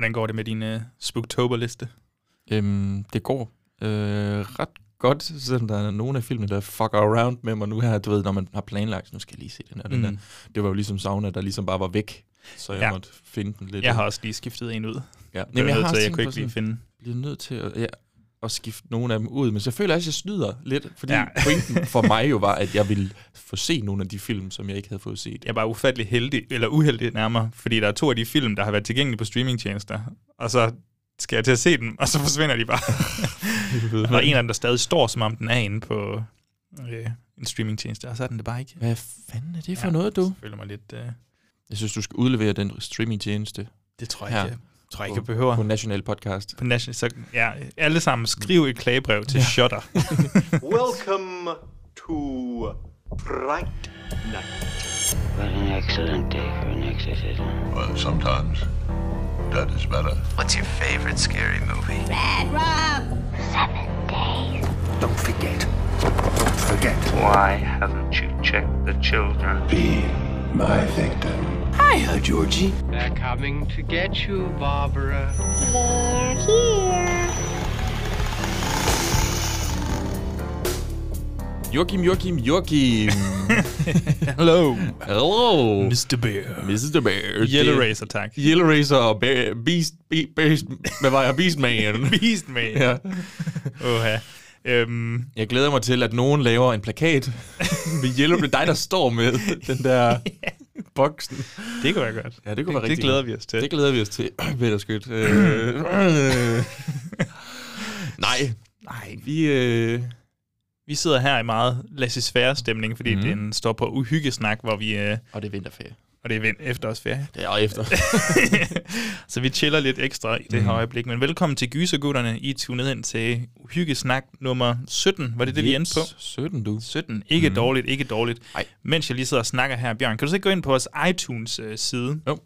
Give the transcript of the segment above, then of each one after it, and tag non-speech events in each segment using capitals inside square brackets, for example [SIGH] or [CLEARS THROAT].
Hvordan går det med din uh, Spooktober-liste? Øhm, det går øh, ret godt, selvom der er nogle af filmene, der fucker around med mig nu her. Du ved, når man har planlagt, nu skal jeg lige se den her, den Mm. der. Det var jo ligesom Sauna, der ligesom bare var væk. Så jeg Ja. måtte finde den lidt. Jeg har også lige skiftet en ud. ja. Jamen, jeg, jeg, har har jeg kunne ikke lige finde. bliver nødt til at, ja, at skifte nogle af dem ud, men så føler jeg også, at jeg snyder lidt, fordi Ja. [LAUGHS] pointen for mig jo var, at jeg ville få se nogle af de film, som jeg ikke havde fået set. Jeg er bare ufattelig heldig, eller uheldig nærmere, fordi der er to af de film, der har været tilgængelige på streamingtjenester, og så skal jeg til at se dem, og så forsvinder de bare. [LAUGHS] og en af dem, der stadig står, som om den er inde på øh, en streamingtjeneste, og så er den det bare ikke. Hvad fanden er det for ja, noget, du? Jeg føler mig lidt... Øh, Jeg synes, du skal udlevere den streamingtjeneste det tror jeg Her. ikke, jeg, tror jeg ikke, på, jeg behøver. på National Podcast. På National, så, ja, alle sammen skriv et klagebrev til ja. Shutter. [LAUGHS] Welcome to Fright Night. What an excellent day for an exorcism. Well, sometimes that is better. What's your favorite scary movie? Don't forget. Don't forget. Why haven't you checked the children? Be my victim. Hiya, Georgie. They're coming to get you, Barbara. Joachim, Joachim, Joachim. [LAUGHS] Hello, Hello. Mr. Bear. Mr. Bear. Yellow Det- Racer, tak. Yellow Racer og Bear, Beast, Be, Beast, hvad var jeg? Beastman. [LAUGHS] Beastman. ja. Oha. Øhm, Jeg glæder mig til, at nogen laver en plakat [LAUGHS] med Yellow. Det er dig, der står med den der [LAUGHS] boksen. det kunne være godt. Ja, det kunne være det, rigtig det glæder vi os til. Det glæder vi os til. [CLEARS THROAT] Peter Skyt. Øh. [LAUGHS] Nej, Nej, vi... Øh, vi sidder her i meget laissez-faire stemning, fordi mm. den står på uhyggesnak, hvor vi... Øh, og det er vinterferie. Og det er vind- efterårsferie. Det er efter. [LAUGHS] så vi chiller lidt ekstra i det her Mhm. øjeblik. Men velkommen til Gysergutterne. I er tunet ind til uhyggesnak nummer 17. Var det det, vi endte på? 17, du. 17. Ikke mm. dårligt, ikke dårligt. Ej. Mens jeg lige sidder og snakker her, Bjørn, kan du så ikke gå ind på vores iTunes-side? Jo.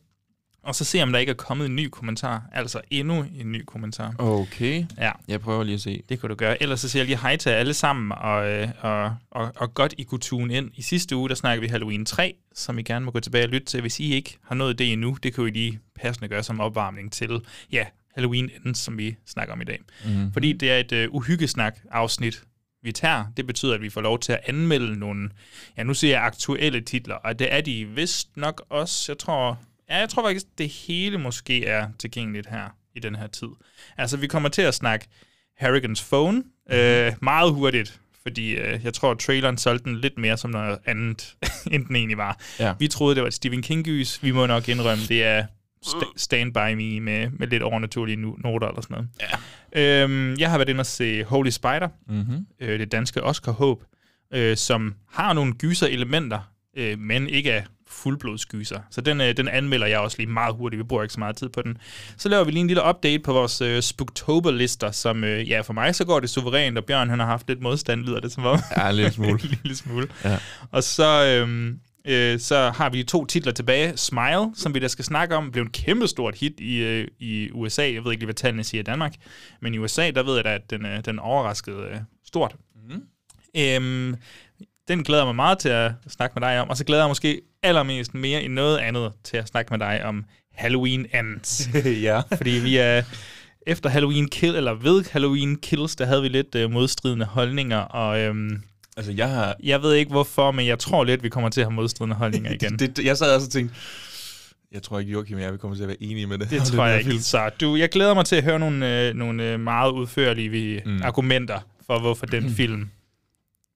Og så se, om der ikke er kommet en ny kommentar. Altså endnu en ny kommentar. Okay. Ja, Jeg prøver lige at se. det kunne du gøre. Ellers så siger jeg lige hej til alle sammen, og, øh, og, og, og godt I kunne tune ind. I sidste uge, der snakkede vi Halloween 3, som I gerne må gå tilbage og lytte til. Hvis I ikke har nået det endnu, det kan I lige passende gøre som opvarmning til, ja, Halloween Ends, som vi snakker om i dag. Mm. Fordi det er et øh, uhyggesnak-afsnit, vi tager. Det betyder, at vi får lov til at anmelde nogle, ja nu siger jeg aktuelle titler, og det er de vist nok også. Jeg tror, ja, jeg tror faktisk, det hele måske er tilgængeligt her i den her tid. Altså, vi kommer til at snakke Harrigans Phone øh, meget hurtigt, fordi øh, jeg tror, at traileren solgte den lidt mere som noget andet, [LAUGHS] end den egentlig var. Ja. Vi troede, det var et Stephen King-gys. Vi må nok indrømme, det er st- Stand By Me med, med lidt overnaturlige noter eller sådan noget. Ja. Øhm, jeg har været inde og se Holy Spider, Mm-hmm. øh, det danske Oscar Håb, øh, som har nogle gyser-elementer, øh, men ikke er fuldblodsgyser. Så den, øh, den anmelder jeg også lige meget hurtigt. Vi bruger ikke så meget tid på den. Så laver vi lige en lille update på vores øh, Spooktober-lister, som øh, ja, for mig så går det suverænt, og Bjørn han har haft lidt modstand, lyder det som om. Ja, en lille smule. [LAUGHS] en lille smule. Ja. Og så, øhm, øh, så har vi to titler tilbage. Smile, som vi der skal snakke om, blev en kæmpe stort hit i, øh, i USA. Jeg ved ikke lige, hvad tallene siger i Danmark. Men i USA, der ved jeg da, at den, øh, den overraskede øh, stort. Mm. Øhm, den glæder jeg mig meget til at snakke med dig om. Og så glæder jeg måske allermest mere end noget andet til at snakke med dig om Halloween Ends. [LAUGHS] ja. Fordi vi er efter Halloween Kill, eller ved Halloween Kills, der havde vi lidt øh, modstridende holdninger, og øhm, Altså, jeg har... jeg ved ikke hvorfor, men jeg tror lidt, vi kommer til at have modstridende holdninger [LAUGHS] igen. det, Det, jeg sad også og tænkte, jeg tror ikke, Joachim og jeg vil komme til at være enige med det. det [LAUGHS] tror den jeg ikke. film. Så du, jeg glæder mig til at høre nogle, øh, nogle øh, meget udførlige. Mm. argumenter for, hvorfor den [CLEARS THROAT] film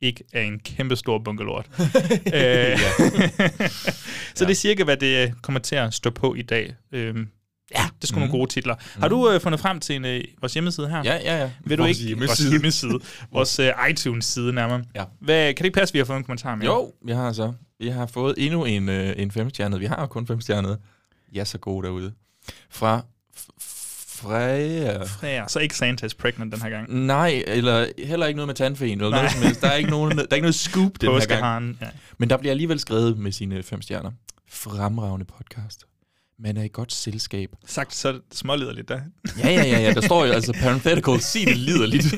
ikke er en kæmpe stor bunkelort. [LAUGHS] øh, [LAUGHS] så det er cirka, hvad det øh, kommer til at stå på i dag. Øhm, ja, det er sgu mm. nogle gode titler. Har du øh, fundet frem til en, øh, vores hjemmeside her? Ja, ja, ja. Vil du Vores ikke? hjemmeside. Vores hjemmeside. Vores uh, iTunes-side nærmere. Ja. Hvad, kan det ikke passe, at vi har fået en kommentar med? Jo, vi har så. Vi har fået endnu en, øh, en femstjernet. Vi har jo kun femstjernet. Ja, så gode derude. Fra Freja. Ja, så ikke Santa's pregnant den her gang. Nej, eller heller ikke noget med tandfen eller noget som helst. Der er ikke, nogen, der er ikke noget scoop den her gang. Ja. Men der bliver alligevel skrevet med sine fem stjerner. Fremragende podcast. Man er i godt selskab. Sagt så småliderligt der. Ja, ja, ja, ja. Der står jo altså parenthetical, [LAUGHS] sig det liderligt.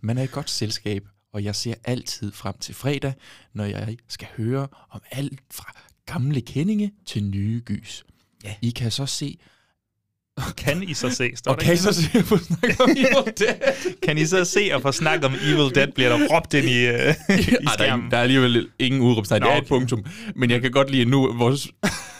Man er i godt selskab, og jeg ser altid frem til fredag, når jeg skal høre om alt fra gamle kendinge til nye gys. Ja. I kan så se... [LAUGHS] kan I så se? Står Og kan I så se på snakke om [LAUGHS] Evil Dead? kan I så se og få snakket om Evil Dead, bliver der råbt ind i, uh, [LAUGHS] i Ej, der, er, der er alligevel ingen udråbstegn. Det er et okay. punktum. Men jeg kan godt lide nu, vores,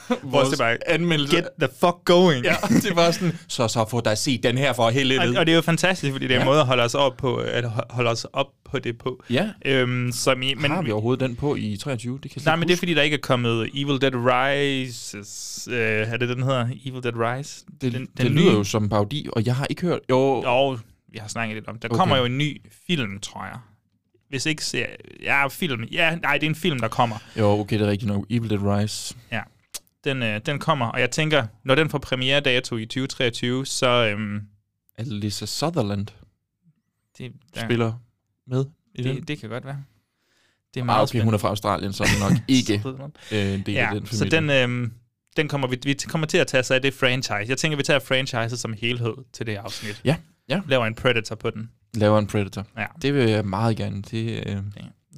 [LAUGHS] vores anmeldelse. Get the fuck going. Ja, det var sådan, så så få dig set den her for Og, helvede. og det er jo fantastisk, fordi det er en Ja. måde at holde os op på, at ho- holde os op på det på. Ja. Øhm, som i, men, Har vi overhovedet den på i 23? Det kan Nej, men ikke det er huske. fordi, der ikke er kommet Evil Dead Rises. Øh, er det den hedder? Evil Dead Rise? det, den, det lyder jo som en parodi, og jeg har ikke hørt... Jo, Jo, vi har snakket lidt om. Der Okay. kommer jo en ny film, tror jeg. Hvis ikke ser... Ja, film. Ja, nej, det er en film, der kommer. jo, okay, det er rigtigt nok. Evil Dead Rise. Ja. Den, øh, den kommer, og jeg tænker, når den får premiere dato i 2023, så... Øhm, Alyssa Sutherland det, ja. spiller med i den. det, det kan godt være. Det er Ah, meget okay, hun er fra Australien, så er det nok [LAUGHS] ikke øh, en del Ja, af den så familie. den, øhm, den kommer vi, vi kommer til at tage sig af det franchise. Jeg tænker, vi tager franchiset som helhed til det afsnit. Ja, ja. Laver en Predator på den. Laver en Predator. Ja. Det vil jeg meget gerne. Det, øh,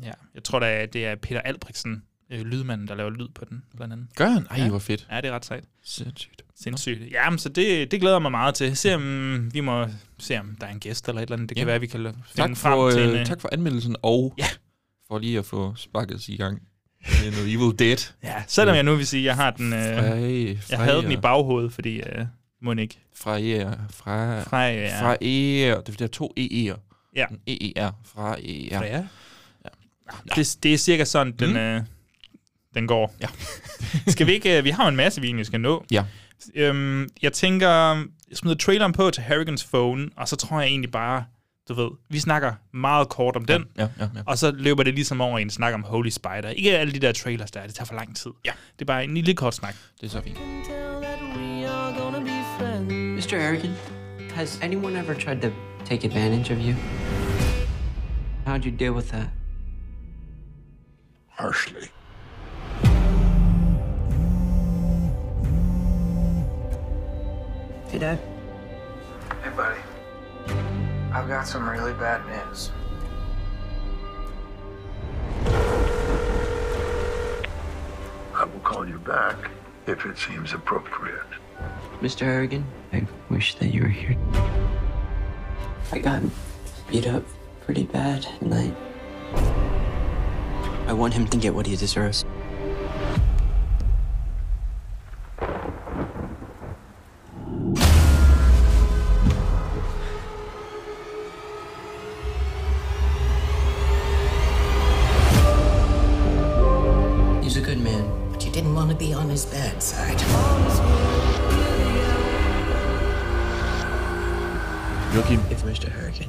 Ja. Jeg tror, det er, det er Peter Albrechtsen, øh, lydmanden, der laver lyd på den, blandt andet. gør han? Ej, Ja. hvor fedt. Ja, det er ret sejt. Sindssygt. Sindssygt. Ja, men så det, det glæder mig meget til. Se om vi må se, om der er en gæst eller et eller andet. Det kan Ja. være, vi kan finde Tak frem for, til en... øh, øh, tak for anmeldelsen, og Ja. for lige at få sparket os i gang med noget Evil Dead. Ja, selvom jeg nu vil sige, at jeg har den... Øh, Fra, jeg havde den i baghovedet, fordi... Øh, må ikke. Fra ER. Fra, Fra, ja. fra ER. Det er to EE'er. Ja. En EER. Fra ER. Ja. Det, det er cirka sådan, den, Mm. øh, den går. Ja. [LAUGHS] skal vi ikke... øh, Vi har en masse, vi egentlig skal nå. Ja. Øhm, jeg tænker, jeg smider traileren på til Harrigans phone, og så tror jeg egentlig bare, du ved, vi snakker meget kort om den, Ja, ja, ja. og så løber det ligesom over i en snak om Holy Spider. Ikke alle de der trailers der, det tager for lang tid. Ja. Det er bare en lille kort snak. Det er så fint. Mr. Harrigan, has anyone ever tried to take advantage of you? How'd you deal with that? Harshly. Hey, Dad. Hey, buddy. I've got some really bad news. I will call you back if it seems appropriate. Mr. Harrigan, I wish that you were here. I got beat up pretty bad tonight. I want him to get what he deserves.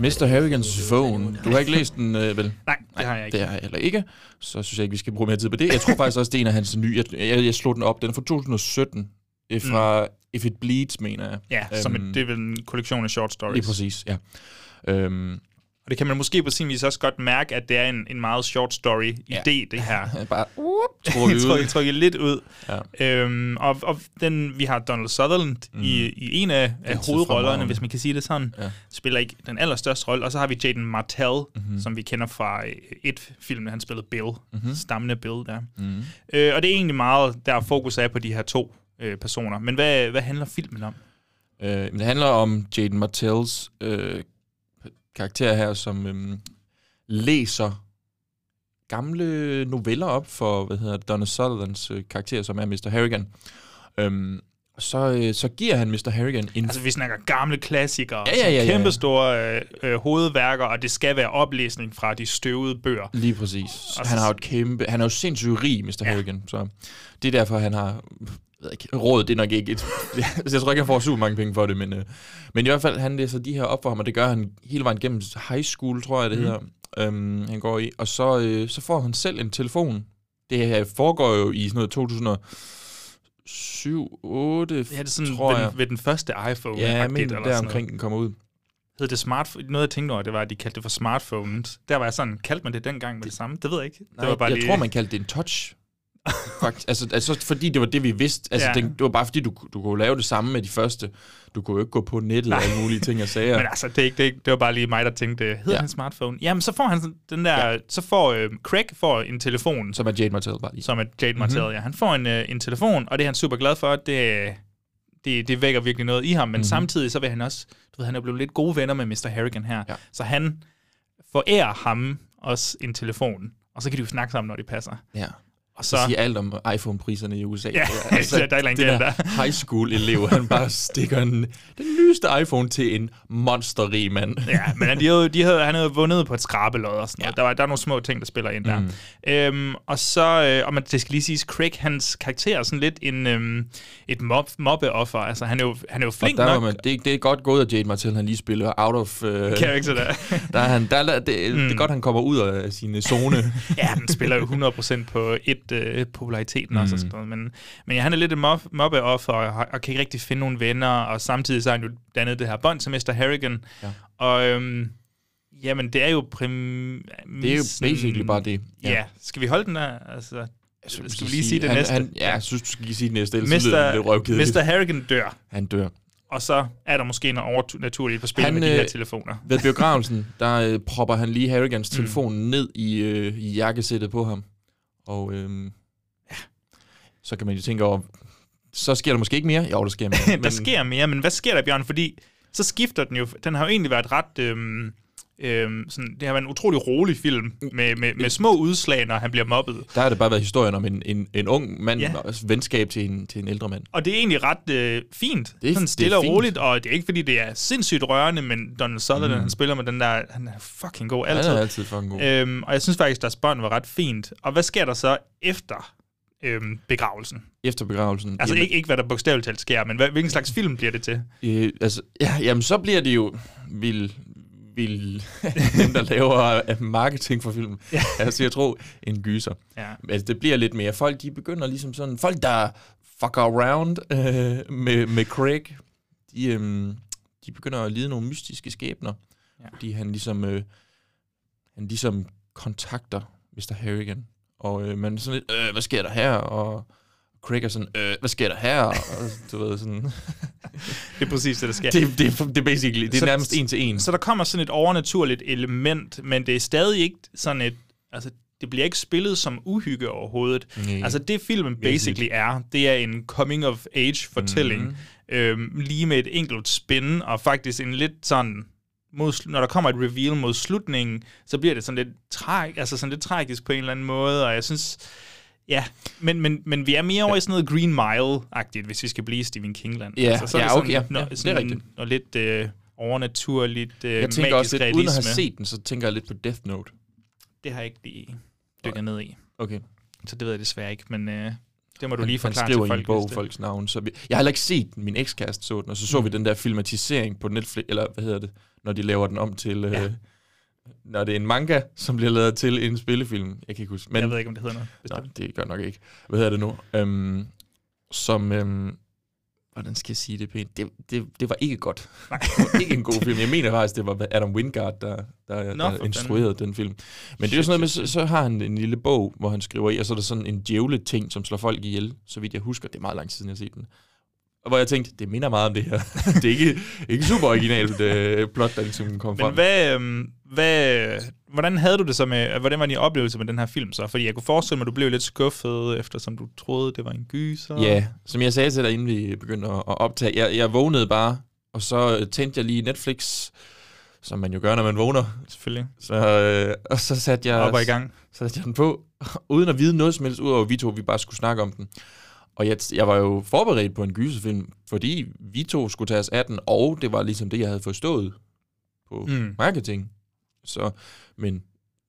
Mr. Harrigan. Mr. Harrigans phone. Du har ikke læst den, øh, vel? Nej, det har jeg ikke. Det har jeg heller ikke. Så synes jeg ikke, vi skal bruge mere tid på det. Jeg tror faktisk også, det er en af hans nye. Jeg, jeg, jeg slog den op. Den er fra 2017. Det er fra mm. If It Bleeds, mener jeg. Ja, som Øhm, et, det er vel en kollektion af short stories. Lige præcis, ja. Øhm, Og det kan man måske på sin vis også godt mærke, at det er en, en meget short story Ja. idé, det her. [LAUGHS] bare Trukket [LAUGHS] ud. trukket, trukket lidt ud. Ja. Øhm, og, og den, vi har Donald Sutherland mm. i, i en af, af hovedrollerne, hvis man kan sige det sådan. Ja. Spiller ikke den allerstørste rolle. Og så har vi Jaden Martell, Mhm. mm-hmm. som vi kender fra øh, et film, han spillede Bill. Mhm. Mm-hmm. Stammende Bill der. Mhm. Øh, og det er egentlig meget, der fokus er på de her to øh, personer. Men hvad, hvad handler filmen om? Øh, men det handler om Jaden Martells øh, karakter her, som øh, læser gamle noveller op for, hvad hedder det, Donna Sutherlands øh, karakter, som er Mr. Harrigan. Øhm, så, øh, så giver han Mr. Harrigan en... Altså, vi snakker gamle klassikere, Ja, ja, ja, ja. kæmpe store øh, øh, hovedværker, og det skal være oplæsning fra de støvede bøger. Lige præcis. Og så- Han har jo et kæmpe... Han er jo sindssygt rig, Mr. Ja. Harrigan, så det er derfor, han har... jeg ved ikke, Råd, det er nok ikke et... [LAUGHS] jeg tror ikke, han får super mange penge for det, men, øh, men i hvert fald, han læser de her op for ham, og det gør han hele vejen gennem high school, tror jeg, det mm. hedder, øhm, han går i. Og så, øh, så får han selv en telefon. Det her foregår jo i sådan noget 2007, 8, Ja, det er sådan tror ved, jeg. den, ved den første iPhone. Ja, men der omkring den kommer ud. Hed det smartphone? Noget jeg tænkte over, det var, at de kaldte det for smartphones. Der var jeg sådan, kaldte man det dengang med det samme? Det ved jeg ikke. Nej, det var bare jeg lige, tror, man kaldte det en touch. [LAUGHS] Faktisk. Altså, altså, fordi det var det, vi vidste. Altså, Ja. ja. det, var bare fordi, du, du kunne lave det samme med de første. Du kunne jo ikke gå på nettet og alle mulige ting og sager. [LAUGHS] Men altså, det, er ikke, det, er ikke, det var bare lige mig, der tænkte, hedder ja. Han smartphone? Jamen, så får han den der, ja. så får øh, Craig får en telefon, Som er Jade Martell bare lige. som er Jade Martell, mm-hmm. ja. Han får en, øh, en telefon, og det er han super glad for. Det, det det, vækker virkelig noget i ham, men Mhm. mm-hmm. samtidig så vil han også, du ved, han er blevet lidt gode venner med Mr. Harrigan her, Ja. så han forærer ham også en telefon, og så kan de jo snakke sammen, når det passer. Ja. Og Så siger alt om iPhone-priserne i USA. [LAUGHS] Ja, der er et eller andet der high school-elev, han bare stikker en, den nyeste iPhone til en monsterrig mand. [LAUGHS] ja, men de havde, de havde, han havde vundet på et skrabelod og sådan noget. Ja. Der, var, der er nogle små ting, der spiller ind der. Mm. Mm. Øhm, og så, øh, og man, det skal lige siges, Craig, hans karakter er sådan lidt en, øhm, et mob, mobbeoffer. Altså, han er jo, han er jo Og flink der var nok. man, det, det er godt gået, at Jade Martell han lige spiller out of... Uh, Character der. [LAUGHS] der er han, der, er- det, mm. det er godt, han kommer ud af sin zone. ja, han spiller jo 100% på et øh, populariteten mm. også. Og sådan noget. Men, men ja, han er lidt et mob, mobbeoffer og, og kan ikke rigtig finde nogle venner, og samtidig så har han jo dannet det her bånd til Mr. Harrigan. Ja. Og øhm, jamen, det er jo prim... det er jo basically bare det. Ja. ja. Skal vi holde den der? Altså, Jeg skal vi lige sige det han, næste? Han, ja, jeg synes, du skal lige sige det næste, ellers så lyder det lidt Mr. røvkedeligt. Mr. Harrigan dør, Han dør. og så er der måske noget overnaturligt på spil Han, med de her øh, telefoner. Ved biografelsen, der øh, propper han lige Harrigans telefon mm. ned i, øh, i jakkesættet på ham. Og øh, ja, så kan man jo tænke over, så sker der måske ikke mere. Jo, der sker mere. [LAUGHS] Men... der sker mere, men hvad sker der, Bjørn? Fordi så skifter den jo... Den har jo egentlig været ret... Øhm, øhm, sådan, det har været en utrolig rolig film, med, med, med små udslag, når han bliver mobbet. Der har det bare været historien om en, en, en ung mand, Ja. og venskab til en, til en ældre mand. Og det er egentlig ret øh, fint. Det er- sådan det stille er og fint. roligt, og det er ikke fordi, det er sindssygt rørende, men Donald Sutherland, Mm. han spiller med den der... Han er fucking god Han altid. er altid fucking god. Øhm, og jeg synes faktisk, deres bånd var ret fint. Og hvad sker der så efter øhm, begravelsen? Efter begravelsen. Altså jamen, ikke, ikke, hvad der bogstaveligt talt sker, men hvad, hvilken slags film bliver det til? Øh, altså, ja, jamen, så bliver det jo vil, vil [LAUGHS] dem, der laver øh, marketing for filmen. Ja. Altså, jeg tror, en gyser. Ja. Altså, det bliver lidt mere. Folk, de begynder ligesom sådan... Folk, der fuck around øh, med, med Craig, de, øh, de begynder at lide nogle mystiske skæbner. Ja. Fordi han ligesom, øh, han ligesom kontakter Mr. Harrigan. Og øh, man er sådan lidt, øh, hvad sker der her? Og Craig er sådan, øh, hvad sker der her? Og du ved, sådan... Det er præcis det, der sker. det, det, det er basically, det er Så- nærmest en til en. Så der kommer sådan et overnaturligt element, men det er stadig ikke sådan et... Altså, det bliver ikke spillet som uhygge overhovedet. Nej. Altså, det filmen basically er, det er en coming-of-age-fortælling, Mhm. øhm, lige med et enkelt spin, og faktisk en lidt sådan... Mod, når der kommer et reveal mod slutningen, så bliver det sådan lidt, tra- altså sådan lidt tragisk på en eller anden måde, og jeg synes... Ja, men, men, men vi er mere over i sådan noget Green Mile-agtigt, hvis vi skal blive i Stephen King-land. Ja, altså, så er ja, det sådan, okay, ja, nå- ja, det er sådan rigtigt. noget lidt øh, overnaturligt, øh, Jeg tænker også lidt, uden at have realisme. set den, så tænker jeg lidt på Death Note. Det har jeg ikke lige dykket ned i. Okay. Så det ved jeg desværre ikke, men øh, det må du Han- lige forklare han skriver til folk. i en bog folks navn. Så vi, jeg har heller ikke set den. Min ekskæreste så den, og så så mm. vi den der filmatisering på Netflix, eller hvad hedder det, når de laver den om til... Ja. Øh, når det er en manga, som bliver lavet til en spillefilm. Jeg kan ikke huske. Men, Jeg ved ikke, om det hedder noget. Nej, bestemt. det gør nok ikke. Hvad hedder det nu? Øhm, som... Øhm, hvordan skal jeg sige det pænt? Det, det, det var ikke godt. Nej. det var ikke en god film. Jeg mener faktisk, det var Adam Wingard, der, der, Nå, der instruerede den film. Men det er jo sådan noget med, så, så har han en lille bog, hvor han skriver i, og så er der sådan en djævle ting, som slår folk ihjel, så vidt jeg husker. Det er meget lang tid siden, jeg har set den. Og hvor jeg tænkte, det minder meget om det her. [LAUGHS] det er ikke, ikke super originalt uh, plot, der ligesom kom Men frem. hvad, øhm, hvad, hvordan havde du det så med, hvordan var din oplevelse med den her film så? Fordi jeg kunne forestille mig, at du blev lidt skuffet, eftersom du troede, det var en gyser. Ja, som jeg sagde til dig, inden vi begyndte at optage, jeg, jeg vågnede bare, og så øh, tændte jeg lige Netflix, som man jo gør, når man vågner. Selvfølgelig. Så, øh, og så satte jeg, Op og i gang. Så satte jeg den på, uden at vide noget som helst, udover vi to, vi bare skulle snakke om den. Og jeg, jeg var jo forberedt på en gyserfilm, fordi vi to skulle tage os af den, og det var ligesom det, jeg havde forstået på Mm. marketing. Så, men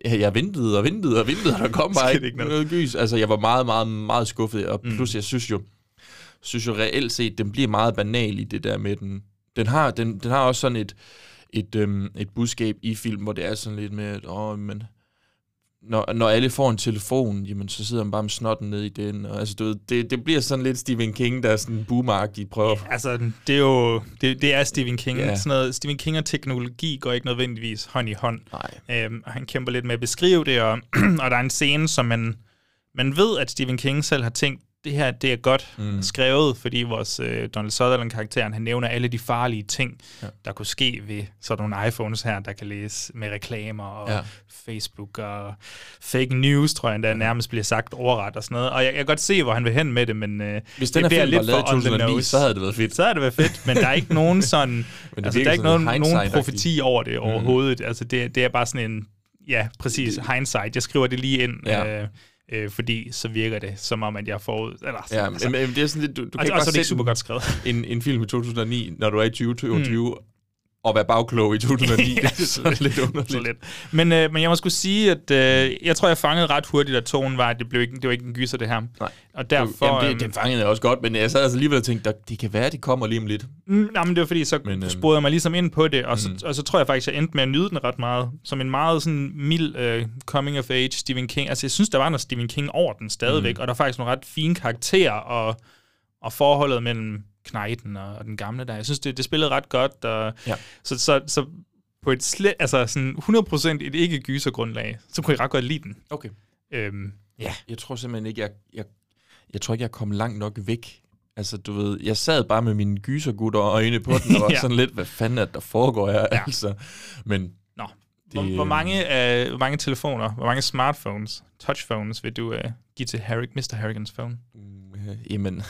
ja, jeg ventede og ventede og ventede, og der kom [LAUGHS] bare ikke, ikke noget. noget. noget gys. Altså, jeg var meget, meget, meget skuffet, og Mm. plus, jeg synes jo, synes jo reelt set, den bliver meget banal i det der med den. Den har, den, den har også sådan et, et, øhm, et budskab i film, hvor det er sådan lidt med, at åh, men når, når alle får en telefon, jamen, så sidder man bare med snotten ned i den. Og, altså, du ved, det, det bliver sådan lidt Stephen King, der er sådan boomeragtig prøver. Ja, altså, det er jo det, det er Stephen King. Ja. Sådan noget, Stephen King og teknologi går ikke nødvendigvis hånd i hånd. Nej. Øhm, og han kæmper lidt med at beskrive det, og, [CLEARS THROAT] og der er en scene, som man, man ved, at Stephen King selv har tænkt, det her det er godt mm. skrevet, fordi vores øh, Donald Sutherland-karakteren, han nævner alle de farlige ting, ja. der kunne ske ved sådan nogle iPhones her, der kan læse med reklamer og ja. Facebook og fake news, tror jeg, der nærmest bliver sagt overret og sådan noget. Og jeg, jeg kan godt se, hvor han vil hen med det, men øh, Hvis den det bliver film lavet i 2009, så havde det været fedt. Så havde det været fedt, men der er ikke nogen [LAUGHS] sådan, Men det altså, der er ikke nogen, lidt nogen profeti over det overhovedet. Altså, det, det er bare sådan en, ja, præcis, hindsight. Jeg skriver det lige ind, Ja. øh, øh, fordi så virker det, som om, at jeg får ud... Eller, Ja, altså, men, men det er sådan lidt, du, du kan og, ikke og bare så er det ikke super godt skrevet. en, en film i 2009, når du er i 2022, mm. Og være bagklog i 2009. [LAUGHS] det er lidt underligt. Så lidt. Men, øh, men jeg må skulle sige, at øh, jeg tror, jeg fangede ret hurtigt, at tonen var, at det, blev ikke, det var ikke en gyser, det her. Nej. Og derfor... Jamen, øhm, det, det fangede jeg også godt, men jeg sad altså alligevel og tænkte, der, det kan være, det kommer lige om lidt. Mm, nej, men det var fordi, så Men, øhm, sporede jeg mig ligesom ind på det, og så, mm. og så tror jeg faktisk, jeg endte med at nyde den ret meget. Som en meget sådan mild uh, coming of age Stephen King. Altså, jeg synes, der var noget Stephen King over den stadigvæk, mm. og der er faktisk nogle ret fine karakterer, og, og forholdet mellem Knighten og, og den gamle der. Jeg synes, det, det spillede ret godt, og Ja. så, så, så på et slet, altså sådan 100% et ikke gyser grundlag, så kunne jeg ret godt lide den. Okay. Øhm, ja. Jeg tror simpelthen ikke, jeg, jeg, jeg tror ikke, jeg kom langt nok væk. Altså, du ved, jeg sad bare med mine gysergutter og øjne på den, og [LAUGHS] var Ja. sådan lidt, hvad fanden er det, der foregår her? Ja. Altså, men Nå, Det, hvor, hvor, mange, uh, hvor mange telefoner, hvor mange smartphones, touchphones vil du uh, give til Harry, Mr. Harrigans phone? øh, jamen,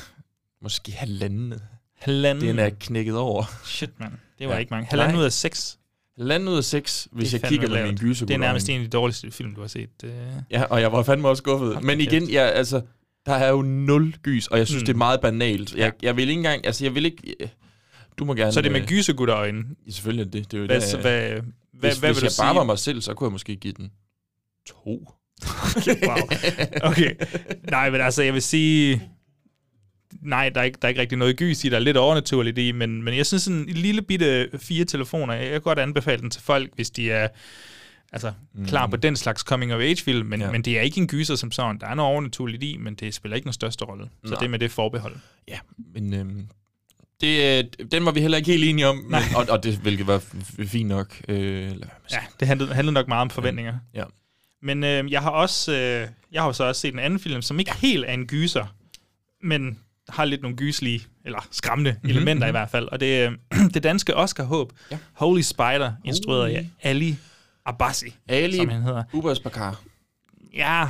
måske halvanden. Halvanden? Den er knækket over. Shit, mand. Det var Ja. ikke mange. Halvanden Nej. ud af seks. Halvanden ud af seks, hvis er jeg kigger lavt. mine gysergutter. Det er nærmest en af de dårligste film, du har set. Uh, Ja, og jeg var fandme også skuffet. Hold Men igen, jeg, altså, der er jo nul gys, og jeg synes, mm. Det er meget banalt. Jeg, jeg vil ikke engang, altså jeg vil ikke, øh, du må gerne... så er det med øh, gysergutterøjne. Ja, selvfølgelig er det. det er jo Hvad, det, så, øh, hvad, hvad, hvis, hvad hvis vil jeg du bare sige? var mig selv, så kunne jeg måske give den to. [LAUGHS] Okay, wow. Okay. Nej, men altså, jeg vil sige... Nej, der er, ikke, der er ikke rigtig noget gys i, der er lidt overnaturligt i, men, men jeg synes sådan en lille bitte fire telefoner, jeg kan godt anbefale den til folk, hvis de er altså, mm. klar på den slags coming-of-age-film, men, Ja. ja. men det er ikke en gyser som sådan. Der er noget overnaturligt i, men det spiller ikke den største rolle. Så Nej. det er med det forbehold. Ja, men øhm, det, øh, den var vi heller ikke helt enige om, men, og, og det hvilket var fint nok. Øh, Ja, det handlede, handlede nok meget om forventninger. Ja. Men øh, jeg har også øh, jeg har så også set en anden film, som ikke helt er en gyser, men har lidt nogle gyslige, eller skræmmende mm-hmm, elementer i hvert fald. Og det er øh, [CLEARS THROAT] det danske Oscar-håb, Ja. Holy Spider, instrueret af Ali Abassi, Ali som han hedder. Ubers Bakar. Ja,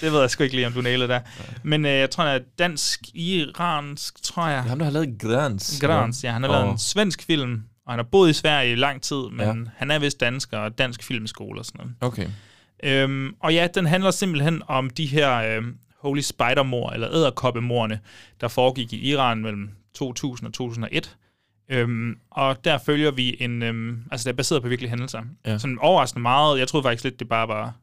det ved jeg sgu ikke lige, om du nailede der. Men øh, jeg tror, han er dansk-iransk, tror jeg. Det er ham, der har lavet Grans. Grans, ja. Han har lavet Og- en svensk film, og han har boet i Sverige i lang tid, men Ja. han er vist dansker og dansk filmskole og sådan noget. Okay. Øhm, og ja, den handler simpelthen om de her øhm, Holy Spider-mor, eller æderkoppemorne, der foregik i Iran mellem 2000 og 2001. Øhm, og der følger vi en... Øhm, altså, det er baseret på virkelige hændelser. Ja. Sådan overraskende meget. Jeg troede faktisk lidt, det bare var...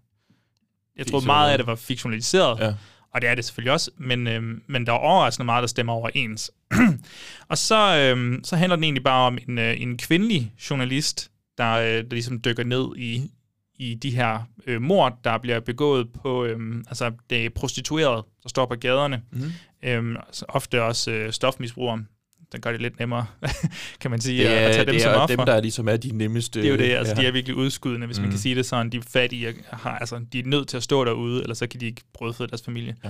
Jeg troede meget af det var fiktionaliseret. Ja. Og det er det selvfølgelig også, men, øhm, men der er overraskende meget, der stemmer overens. [CLEARS THROAT] og så, øhm, så handler den egentlig bare om en, øh, en kvindelig journalist, der, øh, der ligesom dykker ned i, i de her øh, mord, der bliver begået på, øhm, altså det er prostituerede, der står på gaderne. Mhm. Øhm, altså ofte også øh, stofmisbrugere. Den gør det lidt nemmere, [LAUGHS] kan man sige, Det at tage dem det som er offer. dem, der er ligesom er de nemmeste. Det er jo det, altså ja. de er virkelig udskudende, hvis mm. man kan sige det sådan. De er fattige, har, altså de er nødt til at stå derude, eller så kan de ikke brødføde deres familie. Ja.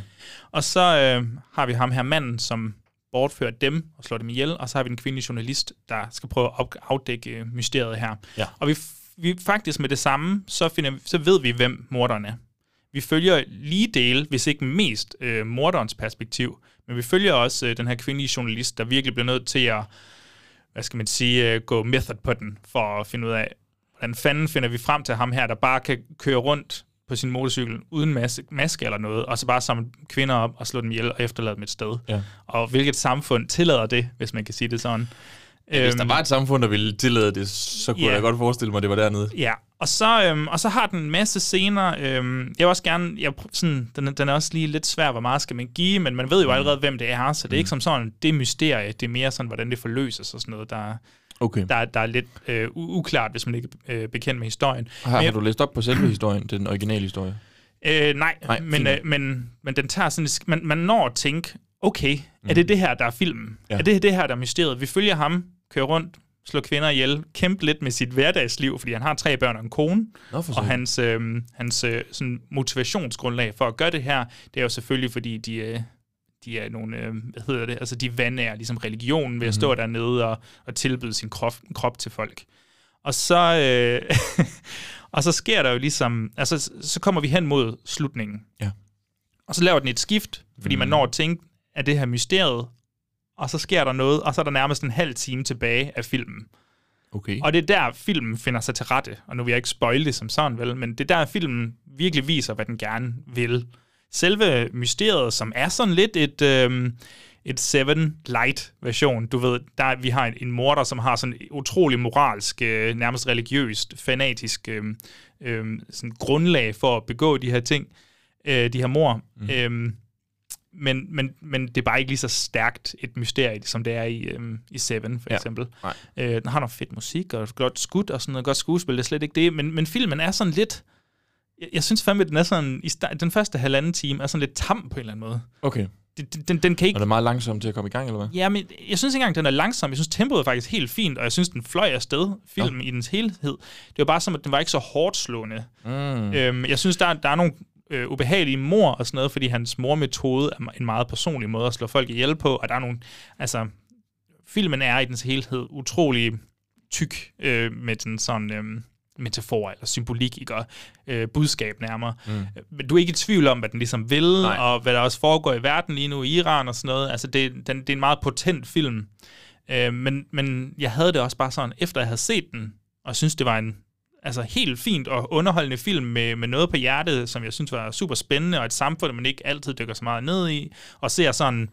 Og så øh, har vi ham her manden, som bortfører dem og slår dem ihjel, og så har vi en kvindelig journalist, der skal prøve at afdække øh, mysteriet her. Ja. Og vi, vi faktisk med det samme, så, finder, så ved vi, hvem morderen er. Vi følger lige del, hvis ikke mest, øh, morderens perspektiv, men vi følger også øh, den her kvindelige journalist, der virkelig bliver nødt til at, hvad skal man sige, øh, gå method på den, for at finde ud af, hvordan fanden finder vi frem til ham her, der bare kan køre rundt på sin motorcykel uden maske, maske eller noget, og så bare samle kvinder op og slå dem ihjel og efterlade dem et sted. Ja. Og hvilket samfund tillader det, hvis man kan sige det sådan. Ja, hvis der Øhm, var et samfund, der ville tillade det, så kunne Ja. jeg godt forestille mig, at det var dernede. Ja, og så, øhm, og så har den en masse scener. Øhm, jeg vil også gerne, jeg, sådan, den, er- den er også lige lidt svær, hvor meget skal man give, men man ved jo allerede, hvem det er, så det er ikke som sådan, det er mysterie, det er mere sådan, hvordan det forløses og sådan noget, der, Okay. der, der er lidt øh, uklart, hvis man ikke er øh, bekendt med historien. Har, Men har du læst op på selve historien, den originale historie? Øh, nej, Nej, men, øh, men, men den tager sådan, man, man når at tænke, okay, mm. er det det her, der er filmen? Ja. Er det det her, der er mysteriet? Vi følger ham, kører rundt, slår kvinder ihjel, kæmpe lidt med sit hverdagsliv, fordi han har tre børn og en kone, Nå, og hans, øh, hans øh, sådan motivationsgrundlag for at gøre det her, det er jo selvfølgelig, fordi de, øh, de er nogle, øh, hvad hedder det, altså de vandærer ligesom religionen ved at stå Mhm. dernede og, og tilbyde sin krop, krop til folk. Og så, øh, [LAUGHS] og så sker der jo ligesom, altså så kommer vi hen mod slutningen. Ja. Og så laver den et skift, fordi mm. man Mhm. når at tænke, at det her mysteriet, og så sker der noget, og så er der nærmest en halv time tilbage af filmen. Okay. Og det er der, filmen finder sig til rette. Og nu vil jeg ikke spoil det som sådan, vel, men det er der, filmen virkelig viser, hvad den gerne vil. Selve mysteriet, som er sådan lidt et, øhm, et Seven Light-version. Du ved, der vi har en, en morder, som har sådan utrolig moralsk, øh, nærmest religiøst, fanatisk øh, øh, sådan grundlag for at begå de her ting, øh, de her mor. Mm. Øh, men, men, men det er bare ikke lige så stærkt et mysterie, som det er i, øhm, i Seven, for Ja. eksempel. Nej. Øh, den har noget fedt musik og godt skud og sådan noget godt skuespil, det er slet ikke det. Men, men filmen er sådan lidt... Jeg, jeg synes fandme, den er sådan... I sta- den første halvanden time er sådan lidt tam på en eller anden måde. Okay. Det- Den, den kan ikke... Og det er meget langsomt til at komme i gang, eller hvad? Ja, men jeg synes ikke engang, den er langsom. Jeg synes, tempoet er faktisk helt fint, og jeg synes, den fløj afsted, filmen i dens helhed. Det var bare som, at den var ikke så hårdt slående. Mm. Øhm, jeg synes, der, der er nogle øh, ubehagelige mor og sådan noget, fordi hans mormetode er en meget personlig måde at slå folk ihjel på, og der er nogle... Altså, filmen er i dens helhed utrolig tyk øh, med den sådan... Øh, metafor eller symbolik, ikke? Og, øh, budskab nærmere. Mm. Men du er ikke i tvivl om, hvad den ligesom vil. Nej. og hvad der også foregår i verden lige nu i Iran og sådan noget. Altså, det, den, det er en meget potent film. Øh, men, men jeg havde det også bare sådan, efter jeg havde set den, og synes det var en altså, helt fint og underholdende film med, med noget på hjertet, som jeg synes var super spændende, og et samfund, man ikke altid dykker så meget ned i, og ser sådan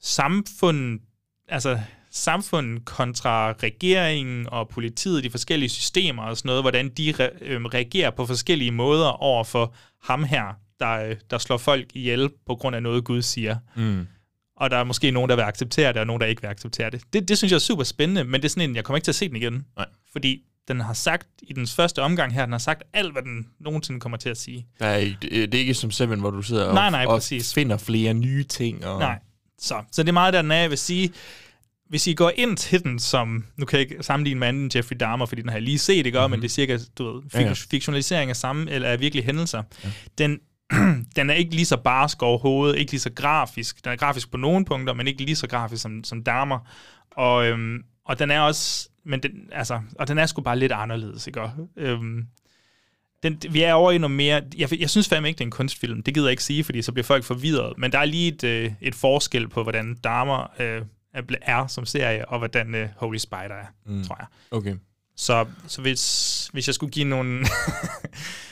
samfund, altså samfundet kontra regeringen og politiet, de forskellige systemer og sådan noget, hvordan de re- øhm, reagerer på forskellige måder over for ham her, der, øh, der slår folk ihjel på grund af noget, Gud siger. Mm. Og der er måske nogen, der vil acceptere det, og nogen, der ikke vil acceptere det. Det, det synes jeg er super spændende, men det er sådan en, jeg kommer ikke til at se den igen. Nej. Fordi den har sagt, i dens første omgang her, den har sagt alt, hvad den nogensinde kommer til at sige. Ikke, det er ikke som Seven, hvor du sidder og, Nej, nej, og præcis. finder flere nye ting. Og... Nej. Så, så det er meget der, den er. Jeg vil sige, hvis I går ind til den som, nu kan jeg ikke sammenligne med anden Jeffrey Dahmer, fordi den har jeg lige set, ikke? Mm-hmm. men det er cirka, du ved, Ja, ja. fik- fiktionalisering af samme, eller af virkelige hændelser. Ja. Den, [CLEARS THROAT] den er ikke lige så barsk overhovedet, ikke lige så grafisk. Den er grafisk på nogle punkter, men ikke lige så grafisk som, som Dahmer. Og, øhm, og den er også, men den, altså, og den er sgu bare lidt anderledes, ikke? Øhm, den, vi er over i noget mere... Jeg, jeg synes fandme ikke, det er en kunstfilm. Det gider jeg ikke sige, fordi så bliver folk forvirret. Men der er lige et, øh, et forskel på, hvordan Dahmer øh, er, som serie, og hvordan øh, Holy Spider er, mm. tror jeg. Okay. Så, så hvis, hvis jeg skulle give nogle... [LAUGHS]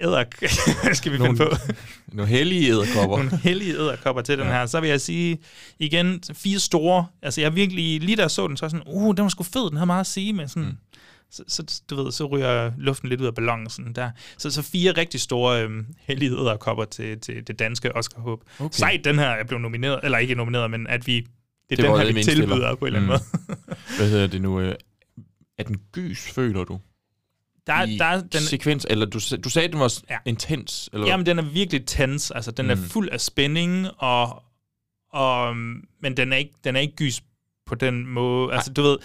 æder... [LAUGHS] Hvad skal vi Nogle finde på? Nogle hellige æderkopper. nogle hellige æderkopper til den Ja. her. Så vil jeg sige, igen, fire store... Altså, jeg virkelig... Lige da jeg så den, så var jeg sådan, uh, den var sgu fed, den havde meget at sige med sådan... Mm. Så, så, du ved, så ryger luften lidt ud af sådan der. Så, så fire rigtig store øhm, hellige æderkopper til, til det danske Oscar-håb. Okay. Okay. Sejt, den her er blevet nomineret, eller ikke nomineret, men at vi... Det er Det den her, vi tilbyder på en eller anden Mm. måde. Hvad hedder det nu? øh, Er den gys, føler du? Der, er- I der, er- den, sekvens, eller du, du sagde, at den var ja. Intens, eller Jamen, den er virkelig tens. Altså, den mm. er fuld af spænding, og, og, men den er, ikke, den er ikke gys på den måde. Altså, du ved,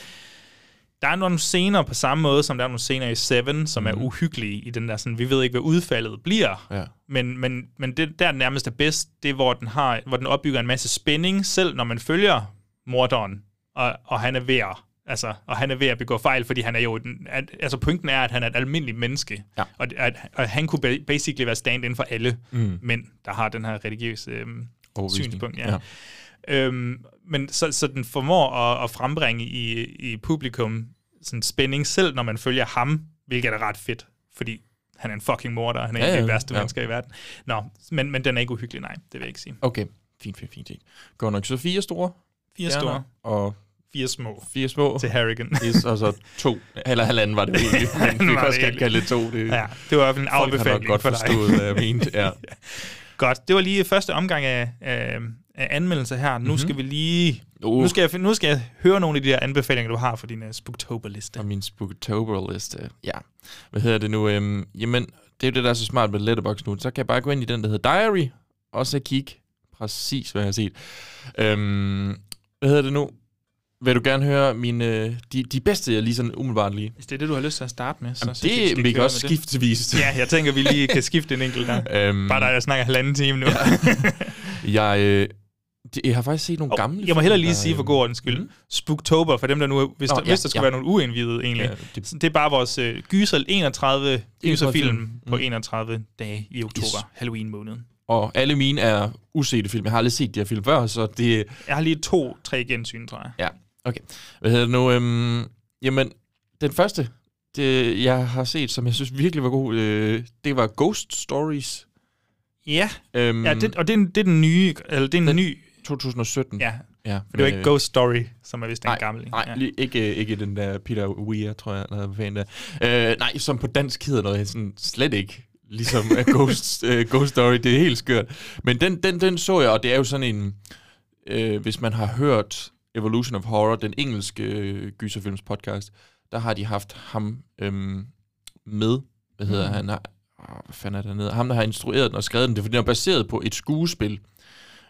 der er nogle scener på samme måde, som der er nogle scener i Seven, som mm. er uhyggelige i den der sådan, vi ved ikke, hvad udfaldet bliver. Ja. Men, men, men det, der er nærmest er bedst, det er, hvor den, har, hvor den opbygger en masse spænding, selv når man følger morderen, og, og han er ved at Altså, og han er ved at begå fejl, fordi han er jo... Den, at, altså, pointen er, at han er et almindeligt menneske. Ja. Og at, at han kunne ba- basically være stand-in for alle Mm. mænd, der har den her religiøse Overbevisning. synspunkt. Ja. Ja. Øhm, men så, så den formår at, at frembringe i, i publikum sådan spænding, selv når man følger ham, hvilket er ret fedt, fordi han er en fucking morder, og han er Ja, en af de værste ja. mennesker i verden. Nå, men, men den er ikke uhyggelig, nej, det vil jeg ikke sige. Okay, fint, fint, fint. fint. Godt nok. Så fire store Fire store, Og fire små fire små. til Harrigan. [LAUGHS] Yes, og så to. Eller halvanden var det egentlig. Men [LAUGHS] vi kan også egentlig. kalde det to. Det, ja, det var i hvert fald en afbefaling godt for dig. forstået, hvad jeg mente. [LAUGHS] Ja. Godt, det var lige første omgang af, af, af anmeldelser her. Nu Mhm. mm-hmm. skal vi lige... Uh. Nu, skal jeg, nu skal jeg høre nogle af de der anbefalinger, du har for din uh, Spooktober-liste. Og min Spooktober-liste. Ja. Hvad hedder det nu? Øhm, jamen, det er jo det, der er så smart med Letterboxd nu. Så kan jeg bare gå ind i den, der hedder Diary, og så kigge præcis, hvad jeg har set. Øhm, hvad hedder det nu? Vil du gerne høre mine, de, de bedste, jeg lige sådan umiddelbart lige? Hvis det er det, du har lyst til at starte med, så Jamen, jeg, det, skal vi kan også med det. skifte til vis. Ja, jeg tænker, vi lige kan skifte en enkelt der. Øhm, Bare der, jeg snakker halvanden time nu. [LAUGHS] Jeg, øh, jeg har faktisk set nogle Og gamle jeg må hellere lige der, sige for øh, god ordens skyld. Mm. Spooktober, for dem der nu, hvis, Nå, der, ja, hvis der skulle ja. være nogle uindvidede egentlig. Ja, det- det, er bare vores øh, gyser 31 gyserfilm film. på Mm. 31 dage i oktober, yes. Halloween måned. Og alle mine er usete film. Jeg har aldrig set de her film før, så det... Jeg har lige to-tre gensyn, tror jeg. Ja, okay. Hvad hedder det nu? Øhm, jamen, den første, det, jeg har set, som jeg synes virkelig var god, øh, det var Ghost Stories. Ja, Øhm, ja det, og det er, det er den nye, eller det er en Den- ny, 2017. ja, ja for det var ikke øh, Ghost Story, som er vist den Nej, gamle. nej ja. lige, ikke, ikke den der Peter Weir, tror jeg, eller hvad fanden der. Øh, nej, som på dansk hedder noget sådan slet ikke. Ligesom uh, [LAUGHS] Ghost, uh, Ghost Story, det er helt skørt. Men den, den, den så jeg, og det er jo sådan en... Øh, hvis man har hørt Evolution of Horror, den engelske øh, gyserfilms podcast, der har de haft ham øhm, med. Hvad hedder Mm. han? Har, åh, hvad fanden er det nede? Ham, der har instrueret den og skrevet den. Det er, fordi den er baseret på et skuespil.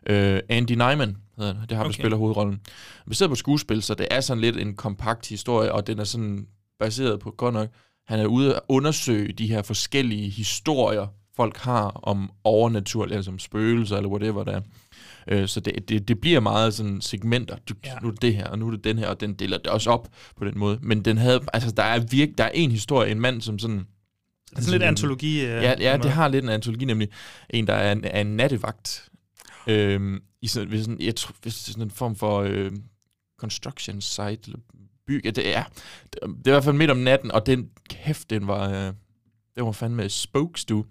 Øh, Andy Nyman hedder han. Det er ham, der Okay. spiller hovedrollen. Baseret på skuespil, så det er sådan lidt en kompakt historie, og den er sådan baseret på, godt nok, han er ude at undersøge de her forskellige historier, folk har om overnaturligt, altså om spøgelser, eller whatever der er. Øh, så det, det, det bliver meget sådan segmenter. Du, ja. Ja. Nu er det det her, og nu er det den her, og den deler det også op på den måde. Men den havde, altså der er virk, der er en historie, en mand, som sådan... Sådan lidt antologi. Øh, Ja, ja, det har lidt en antologi, nemlig en, der er en, er en nattevagt. Øhm, i sådan, ved sådan, jeg tror, det er sådan en form for øh, construction site, eller by, ja, det er, det, det er i hvert fald midt om natten, og den, kæft, den var, øh, den var fandme spokes, du. Øh,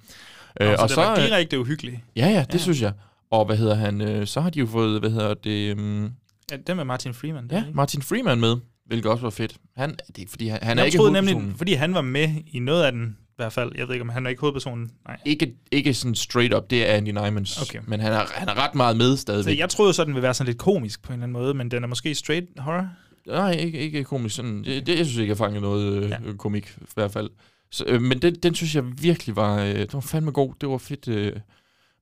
Øh, og så, det var øh, direkte uhyggeligt. Ja, ja, det ja. Ja. synes jeg. Og hvad hedder han? Øh, så har de jo fået, hvad hedder det? Um, Ja, den med Martin Freeman. ja, ikke? Martin Freeman med, hvilket også var fedt. Han, det er fordi, han, han er jeg ikke troede nemlig, hovedpersonen. fordi han var med i noget af den, i hvert fald. Jeg ved ikke, om han er ikke hovedpersonen. Nej. Ikke, ikke sådan straight up, det er Andy Nymans. Okay. Men han er, han er ret meget med Så stadigvæk. jeg troede så, den ville være sådan lidt komisk på en eller anden måde, men den er måske straight horror. Nej, ikke, ikke komisk. Sådan, det, det, jeg synes ikke, jeg fangede noget øh, Ja. komik, i hvert fald. Så, øh, men den, den synes jeg virkelig var, øh, det var fandme god. Det var fedt. Øh,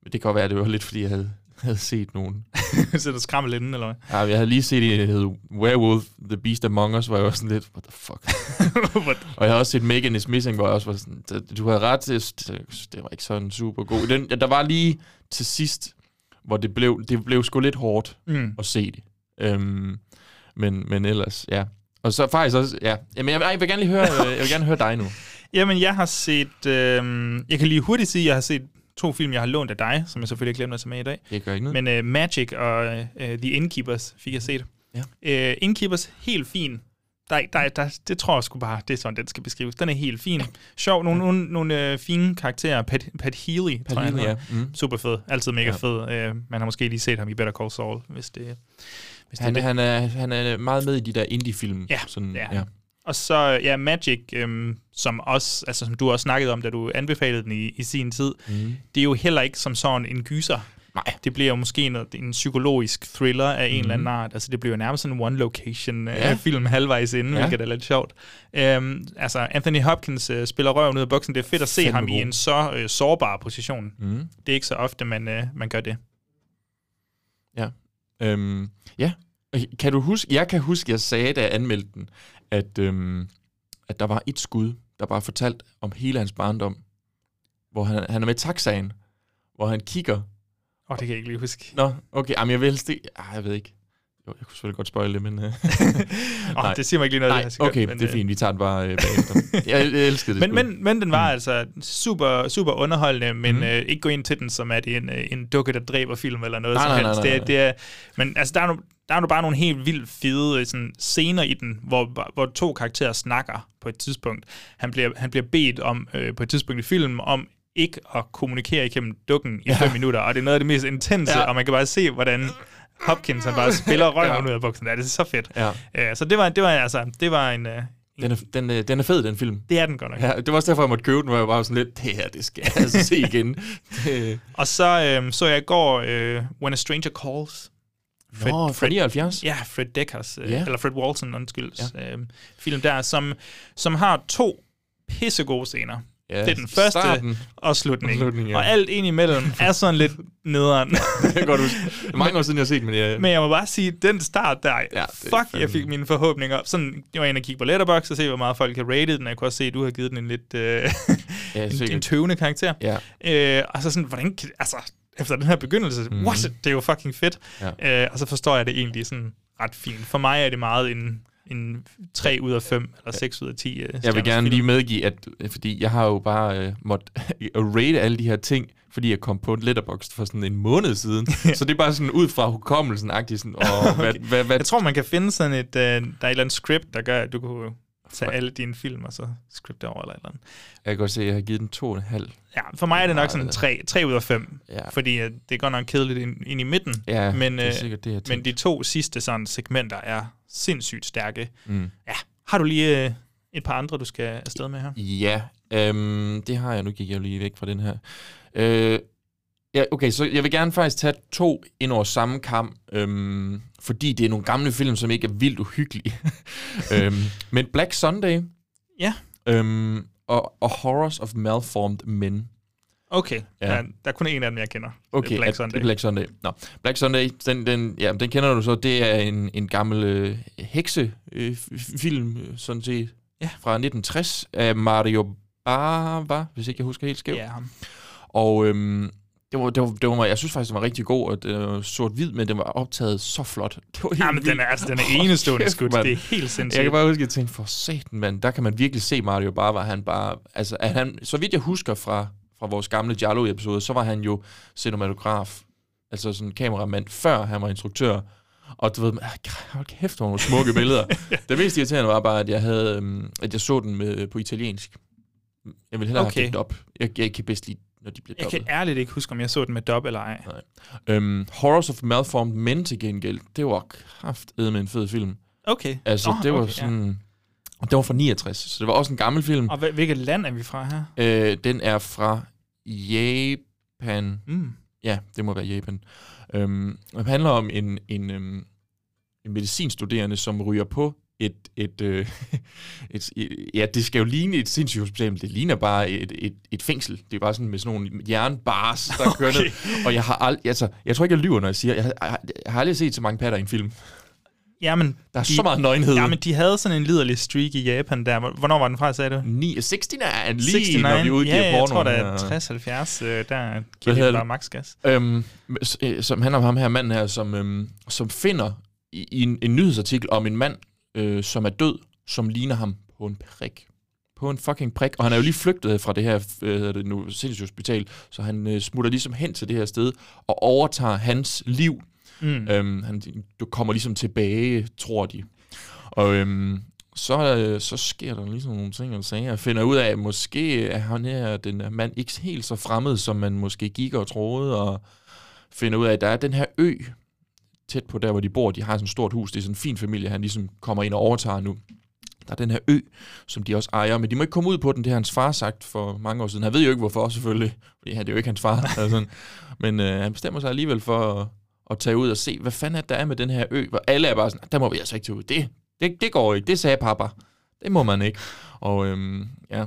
men det kan godt være, at det var lidt, fordi jeg havde, havde set nogen. [LAUGHS] så der skræmmer lidt, eller hvad? Ja, jeg havde lige set en, der hed Werewolf, The Beast Among Us, hvor jeg var sådan lidt, what the fuck. [LAUGHS] What? Og jeg har også set Megan is Missing, hvor jeg også var sådan, "Det- du havde ret, det, det, det var ikke sådan super god. Den, der var lige til sidst, hvor det blev, det blev sgu lidt hårdt Mm. at se det. Øhm, men, men ellers, ja. Og så faktisk også, ja. Jamen, jeg, jeg vil gerne lige høre, øh, jeg vil gerne høre dig nu. [LAUGHS] Jamen, jeg har set... Øh, jeg kan lige hurtigt sige, at jeg har set to film, jeg har lånt af dig, som jeg selvfølgelig glemte at tage med i dag. Det gør ikke noget. Men uh, Magic og uh, The Innkeepers fik jeg set. Ja. Uh, Innkeepers, helt fin. Der, der, der, det tror jeg sgu bare, det er sådan, den skal beskrives. Den er helt fin. Sjov, nogle, nogle, nogle uh, fine karakterer. Pat, Pat Healy, Pat tror jeg, Healy, ja. Mm. Super fed. Altid mega Ja. ja. fed. Uh, man har måske lige set ham i Better Call Saul, hvis det, hvis Han, det er han, er, han er meget med i de der indie-film. Ja, sådan, ja. ja. Og så, ja, Magic, øhm, som også, altså som du også snakkede om, da du anbefalede den i, i sin tid, Mm. det er jo heller ikke som sådan en gyser. Nej. Det bliver jo måske noget, en psykologisk thriller af en Mhm. eller anden art. Altså, det bliver jo nærmest en one-location Ja. ja. film halvvejs inden, Ja. ja. hvilket er lidt sjovt. Øhm, altså, Anthony Hopkins øh, spiller røven ud af boksen. Det er fedt at se Fandme ham i god. en så øh, sårbar position. Mm. Det er ikke så ofte, man, øh, man gør det. Øhm, ja. Kan du huske, jeg kan huske, jeg sagde, da jeg anmeldte den, at, øhm, at der var et skud, der bare fortalt om hele hans barndom, hvor han, han er med i taxaen, hvor han kigger. Åh, oh, det kan jeg ikke lige huske. Nå, okay, jamen jeg vil helst ikke, ah, jeg ved ikke. Jo, jeg kunne selvfølgelig godt spoil det, men... Øh, [LAUGHS] Åh, det siger mig ikke lige noget, Nej, det her okay, men, det er øh, fint, vi tager den bare øh, bagefter. [LAUGHS] jeg, elskede det Men, men, men den var mm. altså super, super underholdende, men Mm. øh, ikke gå ind til den, som er det en, en dukke, der dræber film eller noget Nej, som nej, nej, helst. nej, Det, nej. er- det er, men altså, der er, nu, der er nu bare nogle helt vildt fede sådan, scener i den, hvor, hvor to karakterer snakker på et tidspunkt. Han bliver, han bliver bedt om øh, på et tidspunkt i filmen om ikke at kommunikere igennem dukken i Ja. fem minutter, og det er noget af det mest intense, ja. og man kan bare se, hvordan Hopkins han bare spiller røven Ja. ud af buksen. Ja, det er så fedt. Ja. Øh, så det var, det var altså, det var en... Øh, Den er, den, øh, den er fed, den film. det er den godt nok. Ja, det var også derfor, jeg måtte købe den, hvor jeg var sådan lidt, det her, det skal jeg altså se igen. [LAUGHS] Det, Og så øh, så jeg i går øh, When a Stranger Calls. Nå, fra 79? Ja, Fred Deckers, øh, Ja. eller Fred Walton, undskyld, ja. øh, film der, som, som har to pissegode scener. Ja, det er den første starten. og slutningen. Slutningen, ja. Og alt ind imellem [LAUGHS] er sådan lidt nederen. [LAUGHS] jeg kan godt huske. Det er mange år siden, jeg har set, men jeg... Men jeg må bare sige, den start der, Ja, det fuck, jeg fandme- fik mine forhåbninger op. Sådan, jeg var inde og kigge på Letterboxd og se, hvor meget folk kan rate den. Jeg kunne også se, at du har givet den en lidt øh, Ja, [LAUGHS] en, sikkert. en tøvende karakter. Ja. Øh, og så sådan, hvordan kan, altså, efter den her begyndelse, mm. what, det er jo fucking fedt. Ja. Øh, og så forstår jeg det egentlig sådan ret fint. For mig er det meget en, en 3 ud af 5, eller 6 ud af 10 øh, Jeg vil gerne lige medgive, at fordi jeg har jo bare øh, måttet [LAUGHS] rate alle de her ting, fordi jeg kom på en letterbox for sådan en måned siden. [LAUGHS] så det er bare sådan ud fra hukommelsen-agtigt sådan, og [LAUGHS] hvad, hvad, hvad, Jeg tror, man kan finde sådan et, øh, der er et eller andet script, der gør, at du kunne tage alle dine film, og så scripte over eller et eller andet. jeg kan godt se, at jeg har givet den to og en halv. Ja, for mig er det nok sådan 3, 3 ud af 5, Ja. fordi øh, det er godt nok kedeligt ind, ind i midten, Ja, men, det er øh, sikkert det, jeg men de to sidste sådan segmenter er sindssygt stærke. Mm. Ja, har du lige øh, et par andre, du skal afsted med her? Ja, øhm, det har jeg. Nu gik jeg lige væk fra den her. Øh, ja, okay, så jeg vil gerne faktisk tage to ind over samme kamp, øhm, fordi det er nogle gamle film, som ikke er vildt uhyggelige. [LAUGHS] øhm, men Black Sunday Ja. øhm, og, og Horrors of Malformed Men. Okay, Ja. ja. der, der er kun en af dem, jeg kender. Okay, Black at- Sunday. Black Sunday. Nå, Black Sunday, den, den, ja, den kender du så. Det er en, en gammel øh, heksefilm, øh, f- film, øh, sådan set, Ja. fra 1960 af Mario Bava, hvis ikke jeg husker helt skævt. Ja, ham. Og øhm, det var, det var, det var, jeg synes faktisk, den var rigtig god, og det var sort-hvid, men den var optaget så flot. Det var helt Ja, men den er, altså, den er enestående kæft, skudt. Det er helt sindssygt. Jeg kan bare huske, at jeg tænkte, for satan, mand, der kan man virkelig se Mario bare, var han bare, altså, at han, så vidt jeg husker fra, fra vores gamle Giallo-episode, så var han jo cinematograf, altså sådan kameramand, før han var instruktør. Og du ved, ah, hold kæft, hvor nogle smukke billeder. [LAUGHS] Det mest irriterende var bare, at jeg havde, øhm, at jeg så den med, på italiensk. Jeg ville hellere Okay. have det op. Jeg, jeg kan bedst lide, når de bliver Jeg dobbelt. kan ærligt ikke huske, om jeg så den med dub eller ej. Øhm, Horrors of Malformed Men til gengæld, det var kraftedeme med en fed film. Okay. Altså, Nå, det var okay, ja. sådan... Og det var fra 69, så det var også en gammel film. Og hvil- hvilket land er vi fra her? Øh, den er fra Japan. Mm. Ja, det må være Japan. Øhm, det handler om en, en, øhm, en medicinstuderende, som ryger på et, et, øh, [LAUGHS] et, et, ja, det skal jo ligne et sindssygt hospital, men det ligner bare et, et, et fængsel. Det er bare sådan med sådan nogle jernbars, der [LAUGHS] okay. kører ned. Og jeg har aldrig, altså, jeg tror ikke, jeg lyver, når jeg siger, jeg har, jeg jeg har aldrig set så mange patter i en film. Jamen, Der er så meget nøgenhed. Ja, men de havde sådan en liderlig streak i Japan der. Hvornår var den fra, sagde du? 9, 69, lige når vi udgiver ja, jeg pornoen tror, er 60-70, øh, der giver hedder de bare det? max gas. Øhm, øh, som handler om ham her manden her, som, øhm, som finder i, i en, en nyhedsartikel om en mand, øh, som er død, som ligner ham på en prik. På en fucking prik. Og han er jo lige flygtet fra det her øh, det nu, hospital, så han øh, smutter ligesom hen til det her sted og overtager hans liv. Mm. Øhm, han, du kommer ligesom tilbage, tror de. Og øhm, så, øh, så sker der ligesom nogle ting og sager. Jeg finder ud af, at måske er han her, den her mand, ikke helt så fremmed, som man måske gik og troede, og finder ud af, at der er den her ø, tæt på der, hvor de bor. De har sådan et stort hus. Det er sådan en fin familie, han ligesom kommer ind og overtager nu. Der er den her ø, som de også ejer, men de må ikke komme ud på den. Det har hans far sagt for mange år siden. Han ved jo ikke, hvorfor selvfølgelig, fordi han det er jo ikke hans far. [LAUGHS] altså, men øh, han bestemmer sig alligevel for at, at tage ud og se, hvad fanden er der er med den her ø, hvor alle er bare sådan, ah, der må vi altså ikke tage ud. Det, det, det går ikke, det sagde pappa. Det må man ikke. Og øhm, ja,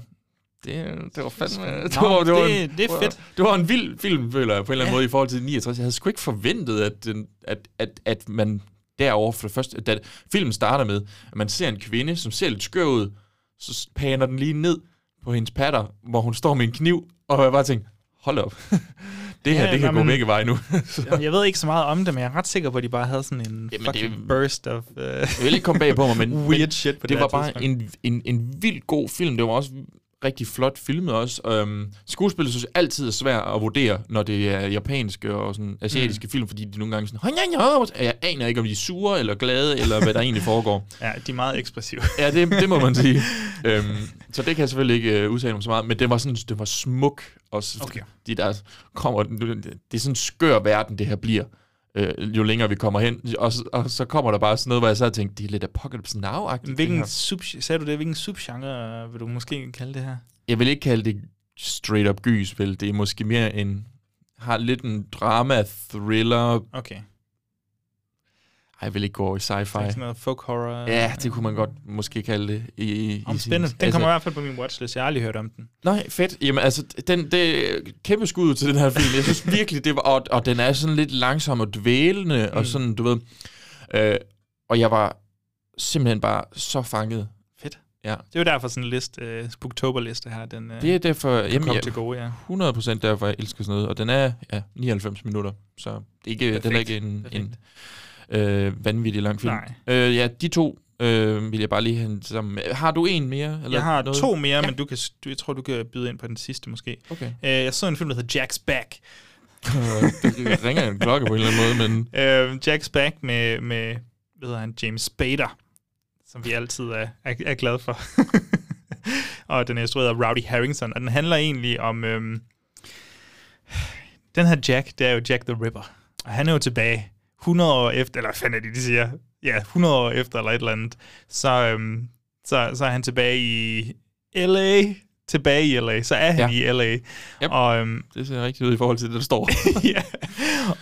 det, det var fandme... Det, var, det, var det- en, det er fedt. Det var en vild film, føler jeg, på en eller anden Ja. måde, i forhold til 69. Jeg havde sgu ikke forventet, at, den, at, at, at man derovre for det første... Da filmen starter med, at man ser en kvinde, som ser lidt skør ud, så paner den lige ned på hendes patter, hvor hun står med en kniv, og jeg bare tænkte, hold op. [LAUGHS] det her, Ja, det kan nå, gå begge veje nu. [LAUGHS] Jeg ved ikke så meget om det, men jeg er ret sikker på, at de bare havde sådan en Jamen, fucking det- burst of... Uh, Jeg vil ikke komme bag på mig, men, [LAUGHS] Weird shit på det, det var bare en, en, en vildt god film. Det var også rigtig flot filmet også. Øhm, skuespillet synes jeg altid er svært at vurdere, når det er japanske og sådan asiatiske mm. film, fordi de nogle gange sådan, jeg aner ikke, om de er sure eller glade, eller hvad der egentlig foregår. [LAUGHS] ja, de er meget ekspressive. Ja, det, det må man sige. [LAUGHS] øhm, så det kan jeg selvfølgelig ikke uh, udtale mig så meget, men det var sådan, det var smuk. Også, Okay. De der kommer, det er sådan en skør verden, det her bliver, øh, jo længere vi kommer hen. Og, så- og så kommer der bare sådan noget, hvor jeg og tænkte, det er lidt Apocalypse Now-agtigt. Hvilken sub, sagde du det? Hvilken subgenre vil du måske kalde det her? Jeg vil ikke kalde det straight up gys, vel? Det er måske mere en... Har lidt en drama, thriller... Okay. Jeg vil ikke gå over i Sådan sci-fi. noget folk horror. Ja, det kunne man godt måske kalde det. I, i, Om i sin-. Den kommer i hvert fald på min watchlist. Jeg har aldrig hørt om den. Nej, fedt. Jamen altså, den, det kæmpe skud til den her film. Jeg synes virkelig, det var... Og, og den er sådan lidt langsom og dvælende, mm. og sådan, du ved... Øh, og jeg var simpelthen bare så fanget. Fedt. Ja. Det er jo derfor sådan en liste, uh, Spooktober-liste her, den uh, Det er derfor, jamen, ja, til gode, ja. 100% derfor, jeg elsker sådan noget. Og den er ja, 99 minutter, så det er ikke, den er Perfekt. ikke en, Perfekt. en øh, vanvittig lang film. Nej. Øh, ja, de to øh, vil jeg bare lige hente sammen. Har du en mere? Eller Jeg har noget? to mere, ja. men du kan, du, jeg tror, du kan byde ind på den sidste måske. Okay. Uh, jeg så en film, der hedder Jack's Back. [LAUGHS] det ringer en klokke på en eller anden måde, men... Uh, Jack's Back med, med hvad hedder han, James Spader, som vi altid er, er, er glade for. [LAUGHS] og den er instrueret af Rowdy Harrington, og den handler egentlig om... Øhm, den her Jack, det er jo Jack the Ripper. Og han er jo tilbage 100 år efter, eller hvad fanden er det, de siger? Ja, 100 år efter, eller et eller andet. Så, øhm, så, så er han tilbage i L.A., tilbage i LA, så er han ja. i LA. Yep. Og, øhm, det ser rigtigt ud i forhold til det, der står. [LAUGHS] ja.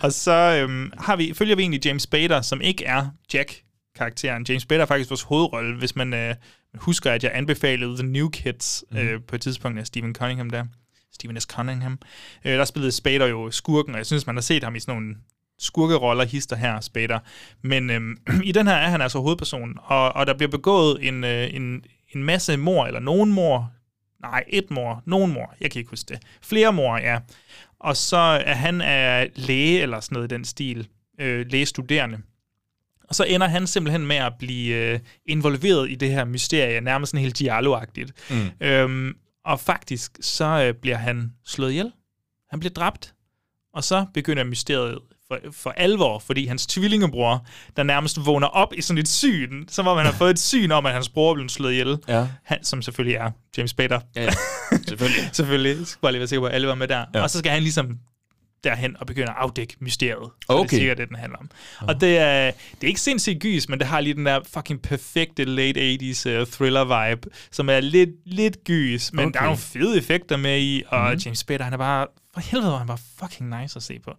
Og så øhm, har vi, følger vi egentlig James Spader, som ikke er Jack-karakteren. James Spader er faktisk vores hovedrolle, hvis man øh, husker, at jeg anbefalede The New Kids mm. øh, på et tidspunkt af Stephen Cunningham der. Stephen S. Cunningham. Øh, der spillede Spader jo skurken, og jeg synes, man har set ham i sådan nogle skurkeroller, hister her, Spader. Men øhm, [CLEARS THROAT] i den her er han altså hovedperson, og, og der bliver begået en, øh, en, en masse mor, eller nogen mor, nej, et mor, nogen mor, jeg kan ikke huske det. Flere mor, ja. Og så er han er læge, eller sådan noget i den stil, øh, lægestuderende. Og så ender han simpelthen med at blive øh, involveret i det her mysterie, nærmest sådan helt Giallo-agtigt. Mm. Øhm, og faktisk, så øh, bliver han slået ihjel. Han bliver dræbt. Og så begynder mysteriet for, for alvor, fordi hans tvillingebror, der nærmest vågner op i sådan et syn, som om han har fået et syn om, at hans bror blevet slået ihjel. Ja. Han, som selvfølgelig er James Spader. Ja, ja. selvfølgelig. [LAUGHS] selvfølgelig. Jeg skal bare lige være sikker på, at alle var med der. Ja. Og så skal han ligesom derhen og begynde at afdække mysteriet. Okay. Det er sikkert det, den handler om. Og det er, det er ikke sindssygt gys, men det har lige den der fucking perfekte late 80s uh, thriller-vibe, som er lidt, lidt gys, men Okay. der er nogle fede effekter med i, og mm-hmm. James Spader, han er bare, for helvede, han bare fucking nice at se på.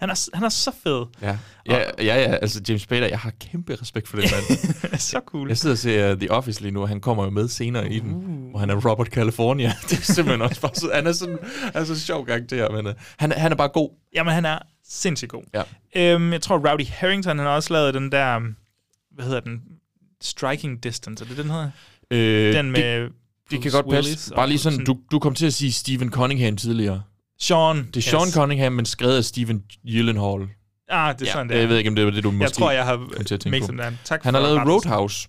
Han er, han er så fed. Ja. Ja, ja, ja, altså James Spader, jeg har kæmpe respekt for den mand. [LAUGHS] så cool. Jeg sidder og ser uh, The Office lige nu, og han kommer jo med senere i den, hvor han er Robert California. [LAUGHS] Det er simpelthen også bare så, han er sådan, er så sjov karakter, men uh, han, han er bare god. Jamen, han er sindssygt god. Ja. Øhm, jeg tror, Rowdy Harrington, han har også lavet den der, hvad hedder den, Striking Distance, er det den hedder? Øh, den med det, det kan godt passe. Willis og Bare lige sådan, sådan- du, du kom til at sige Stephen Cunningham tidligere. Sean. Det er Sean Cunningham, men skrevet af Stephen Gyllenhaal. Ah, det er sådan, det er. Jeg ved ikke, om det var det, du måske Jeg tror, jeg har kom til at tænke på. Tak Han for har lavet. Roadhouse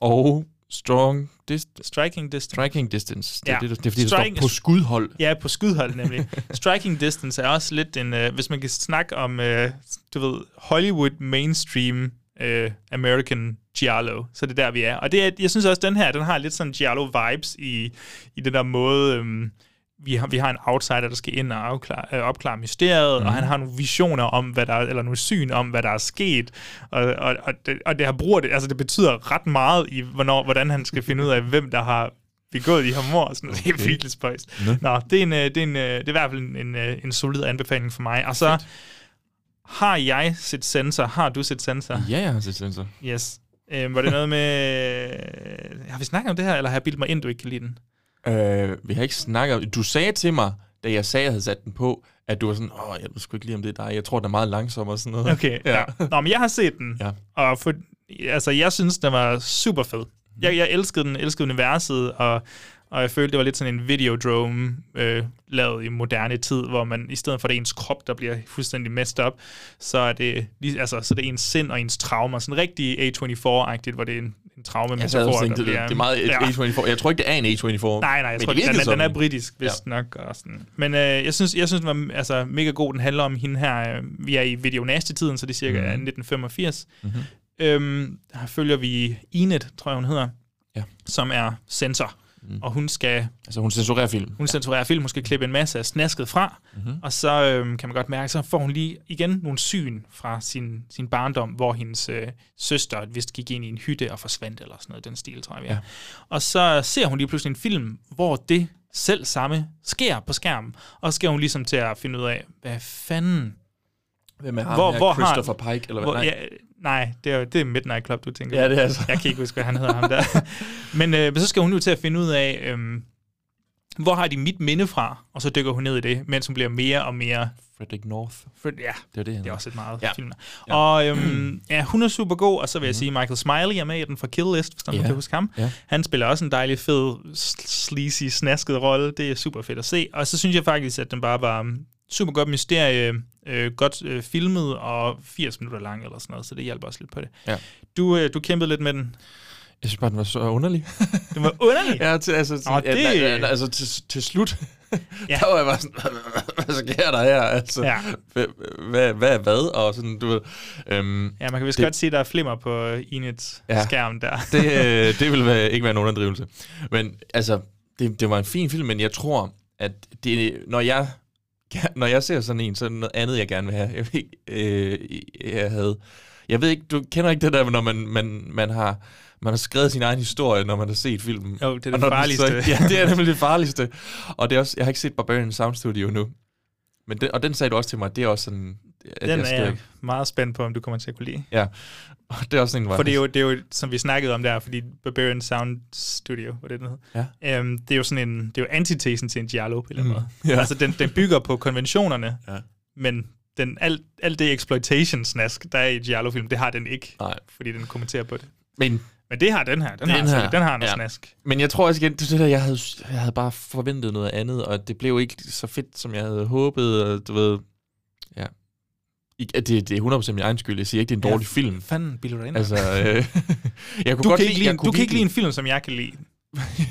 og Strong Dist- Striking Distance. Striking Distance. Det, er Ja. det, det er fordi, det Striking- står på skudhold. Ja, på skudhold nemlig. [LAUGHS] Striking Distance er også lidt en, øh, hvis man kan snakke om, øh, du ved, Hollywood mainstream øh, American Giallo, så er det der, vi er. Og det er, jeg synes også, den her, den har lidt sådan Giallo-vibes i, i den der måde, øh, vi har, vi har en outsider, der skal ind og afklare, øh, opklare mysteriet, mm. og Mhm. han har nogle visioner om, hvad der er, eller nogle syn om, hvad der er sket, og, og, og, det, og det har bruger det, altså det betyder ret meget i, hvornår, hvordan han skal finde ud af, hvem der har begået de her mor, sådan noget. Det er Okay. virkelig spøjst. Nå. Nå, det er, en, øh, det, er en, øh, det er i hvert fald en, en, øh, en solid anbefaling for mig. Og så har jeg set Sensor. Har du set Sensor? Ja, jeg har set Sensor. Yes. Øhm, var det noget med... Har vi snakket om det her, eller har jeg bildt mig ind, du ikke kan lide den? Øh, vi har ikke snakket Du sagde til mig, da jeg sagde, at jeg havde sat den på, at du var sådan, åh, jeg ved sgu ikke lige, om det er dig. Jeg tror, den er meget langsom og sådan noget. Okay, ja. ja. Nå, men jeg har set den, Ja. og for, altså, jeg synes, den var super fed. Jeg, jeg elskede den, elskede universet, og, og jeg følte, det var lidt sådan en videodrome øh, lavet i moderne tid, hvor man i stedet for det er ens krop, der bliver fuldstændig messed up, så er det, altså, så er det ens sind og ens traumer. Sådan rigtig A24-agtigt, hvor det er en, en traume og der tænkte, det, bliver- det er meget A24. Jeg tror ikke, det er en A24. Nej, nej, jeg tror, det den, den, den er britisk, vist ja. nok. Og sådan. Men øh, jeg synes, jeg synes, den var altså, mega god. Den handler om hende her. øh, Vi er i videonasty-tiden, så det er cirka mm. 1985. Mhm. Øhm, her følger vi Enid, tror jeg, hun hedder, Ja. som er censor. Mm. Og hun skal... Altså, hun censurerer film. Hun censurerer film, hun skal klippe en masse af snasket fra, Mhm. og så øhm, kan man godt mærke, så får hun lige igen nogle syn fra sin, sin barndom, hvor hendes øh, søster vist gik ind i en hytte og forsvandt, eller sådan noget, den stil, tror jeg. Ja. Og så ser hun lige pludselig en film, hvor det selv samme sker på skærmen, og så skal hun ligesom til at finde ud af, hvad fanden... Hvem er ham her? Christopher Pike, eller hvad? Hvor, Nej. ja, nej, det er, det er Midnight Club, du tænker Ja, det er altså. Jeg kan ikke huske, hvad han hedder ham der. [LAUGHS] men, øh, men så skal hun jo til at finde ud af, øhm, hvor har de mit minde fra? Og så dykker hun ned i det, mens hun bliver mere og mere... Frederick North. Fred, ja, Det er det, han det er også et meget Ja. film. Ja. Og øhm, ja, hun er super god, og så vil jeg sige, Michael Smiley er med i den fra Kill List, hvis der Ja. ja. kan huske ham. Ja. Han spiller også en dejlig, fed, sl- sleazy, snasket rolle. Det er super fedt at se. Og så synes jeg faktisk, at den bare var um, super godt mysterie, øh, godt øh, filmet og 80 minutter lang eller sådan noget, så det hjælper også lidt på det. Ja. Du, øh, du kæmpede lidt med den. Jeg synes bare, den var så underlig. [LAUGHS] Den var underlig. ja, til, altså, til, Nå, ja, det- ja, altså til, til slut, [LAUGHS] Ja. der var jeg bare sådan, [LAUGHS] hvad sker der her? Altså, Ja. hvad, hvad, hvad hvad? Og sådan, du ved, øhm, Ja, man kan vist Det- godt se, at der er flimmer på Inets Ja. ja. skærm der. det, øh, det vil være, ikke være nogen underdrivelse. Men altså, det, det var en fin film, men jeg tror, at det, når jeg når jeg ser sådan en, så er det noget andet, jeg gerne vil have. Jeg, ved ikke, øh, jeg havde... Jeg ved ikke, du kender ikke det der, når man, man, man har man har skrevet sin egen historie, når man har set filmen. Jo, det er det farligste. Så, [LAUGHS] ja, det er nemlig det farligste. Og det er også, jeg har ikke set Barbarian Sound Studio nu. Men den, og den sagde du også til mig, det er også sådan... At Den jeg er skal, jeg meget spændt på, om du kommer til at kunne lide. Ja, og det er også en... For det er, jo, det er jo, som vi snakkede om der, fordi Barbarian Sound Studio, hvad det hed, Ja. øhm, det er jo sådan en, det er jo antitesen til en Giallo på en eller anden Mm. måde. Ja. Altså, den, den bygger på konventionerne, Ja. men den, alt, alt det exploitation-snask, der er i Giallo-film, det har den ikke, Nej. fordi den kommenterer på det. Men Men det har den her. Den, Den har, altså, her, den har noget ja. snask. Men jeg tror også igen, det er det der, jeg havde, jeg havde bare forventet noget andet, og det blev ikke så fedt, som jeg havde håbet, og du ved, ja. Det, det er 100% min egen skyld, jeg siger ikke, det er en Ja, dårlig film. Fanden, bilder du ind? Altså, øh, [LAUGHS] jeg kunne du godt kan, ikke lide, jeg kunne du kan ikke lide en film, som jeg kan lide.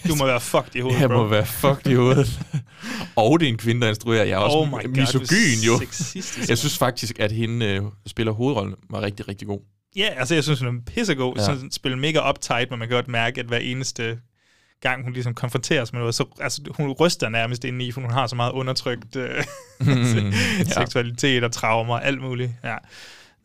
Du må være fucked i hovedet, [LAUGHS] Jeg bro. må være fucked i hovedet. [LAUGHS] og det er en kvinde, der instruerer. Jeg er også Oh my God, misogyn, jo. sexistisk, Jeg synes faktisk, at hende øh, spiller hovedrollen var rigtig, rigtig god. Ja, altså jeg synes, hun er pissegod. Ja. Ja. Sådan spiller mega uptight, men man kan godt mærke, at hver eneste gang, hun ligesom konfronteres med noget, så altså, hun ryster nærmest ind i, for hun har så meget undertrykt øh, [LAUGHS] Mm, ja. seksualitet og traumer og alt muligt. Ja.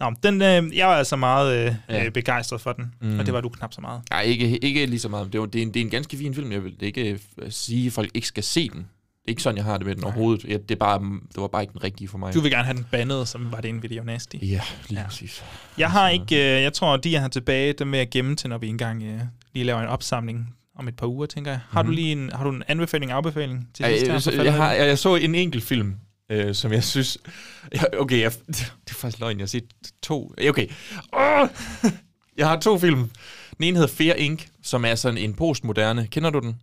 Nå, den, øh, jeg var altså meget øh, Ja. ja. begejstret for den, Mm. og det var du knap så meget. Nej, ikke, ikke lige så meget. Det er, jo- det, er en, det er en ganske fin film. Jeg vil ikke øh, sige, at folk ikke skal se den. Det er ikke sådan, jeg har det med den overhovedet. Jeg, det, er bare, det var bare ikke den rigtige for mig. Du vil gerne have den bandet, som var det en video nasty. Ja, lige ja. Ja. præcis. Jeg har ikke, øh, jeg tror, de jeg har tilbage, dem vil jeg gemme til, når vi engang øh, lige laver en opsamling om et par uger, tænker jeg. Har, Mhm. du lige en, har du en anbefaling, afbefaling til Ej, sidst? her jeg, så, jeg, har, jeg, jeg så en enkelt film, øh, som jeg synes... Jeg, okay, jeg, [LAUGHS] det er faktisk løgn. Jeg har set to... Okay. Oh! [LAUGHS] Jeg har to film. Den ene hedder Fear Inc., som er sådan en postmoderne. Kender du den?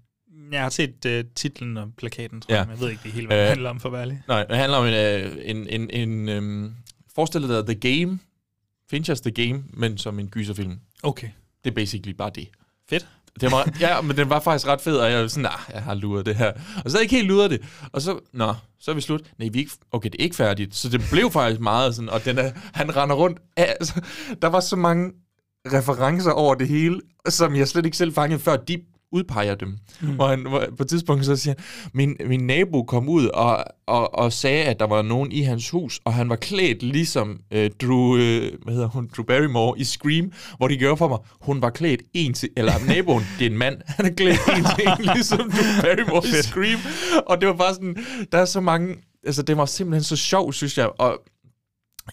Jeg har set uh, titlen og plakaten, tror Ja. jeg, men jeg ved ikke det hele, hvad det Øh, handler om, for at være ærlig. Nej, det handler om en... øh, en, en, en øhm, forestil dig The Game. Finchers The Game, men som en gyserfilm. Okay. Det er basically bare det. Fedt. Det var, ja, men den var faktisk ret fed, og jeg var sådan, nah, jeg har luret det her. Og så havde jeg ikke helt luret det. Og så, nå, så er vi slut. Nej, vi er ikke, okay, det er ikke færdigt. Så det blev faktisk meget sådan, og den er, han render rundt. Altså, der var så mange referencer over det hele, som jeg slet ikke selv fangede, før de udpeger dem. Mm. Hvor han, hvor, på et tidspunkt så siger min, min nabo kom ud og, og, og sagde, at der var nogen i hans hus, og han var klædt ligesom øh, Drew, øh, hvad hedder hun, Drew Barrymore i Scream, hvor de gjorde for mig, hun var klædt en til, eller naboen, det er en mand, han er klædt en til en, [LAUGHS] ligesom Drew Barrymore i Scream. Og det var bare sådan, der er så mange, altså det var simpelthen så sjov, synes jeg, og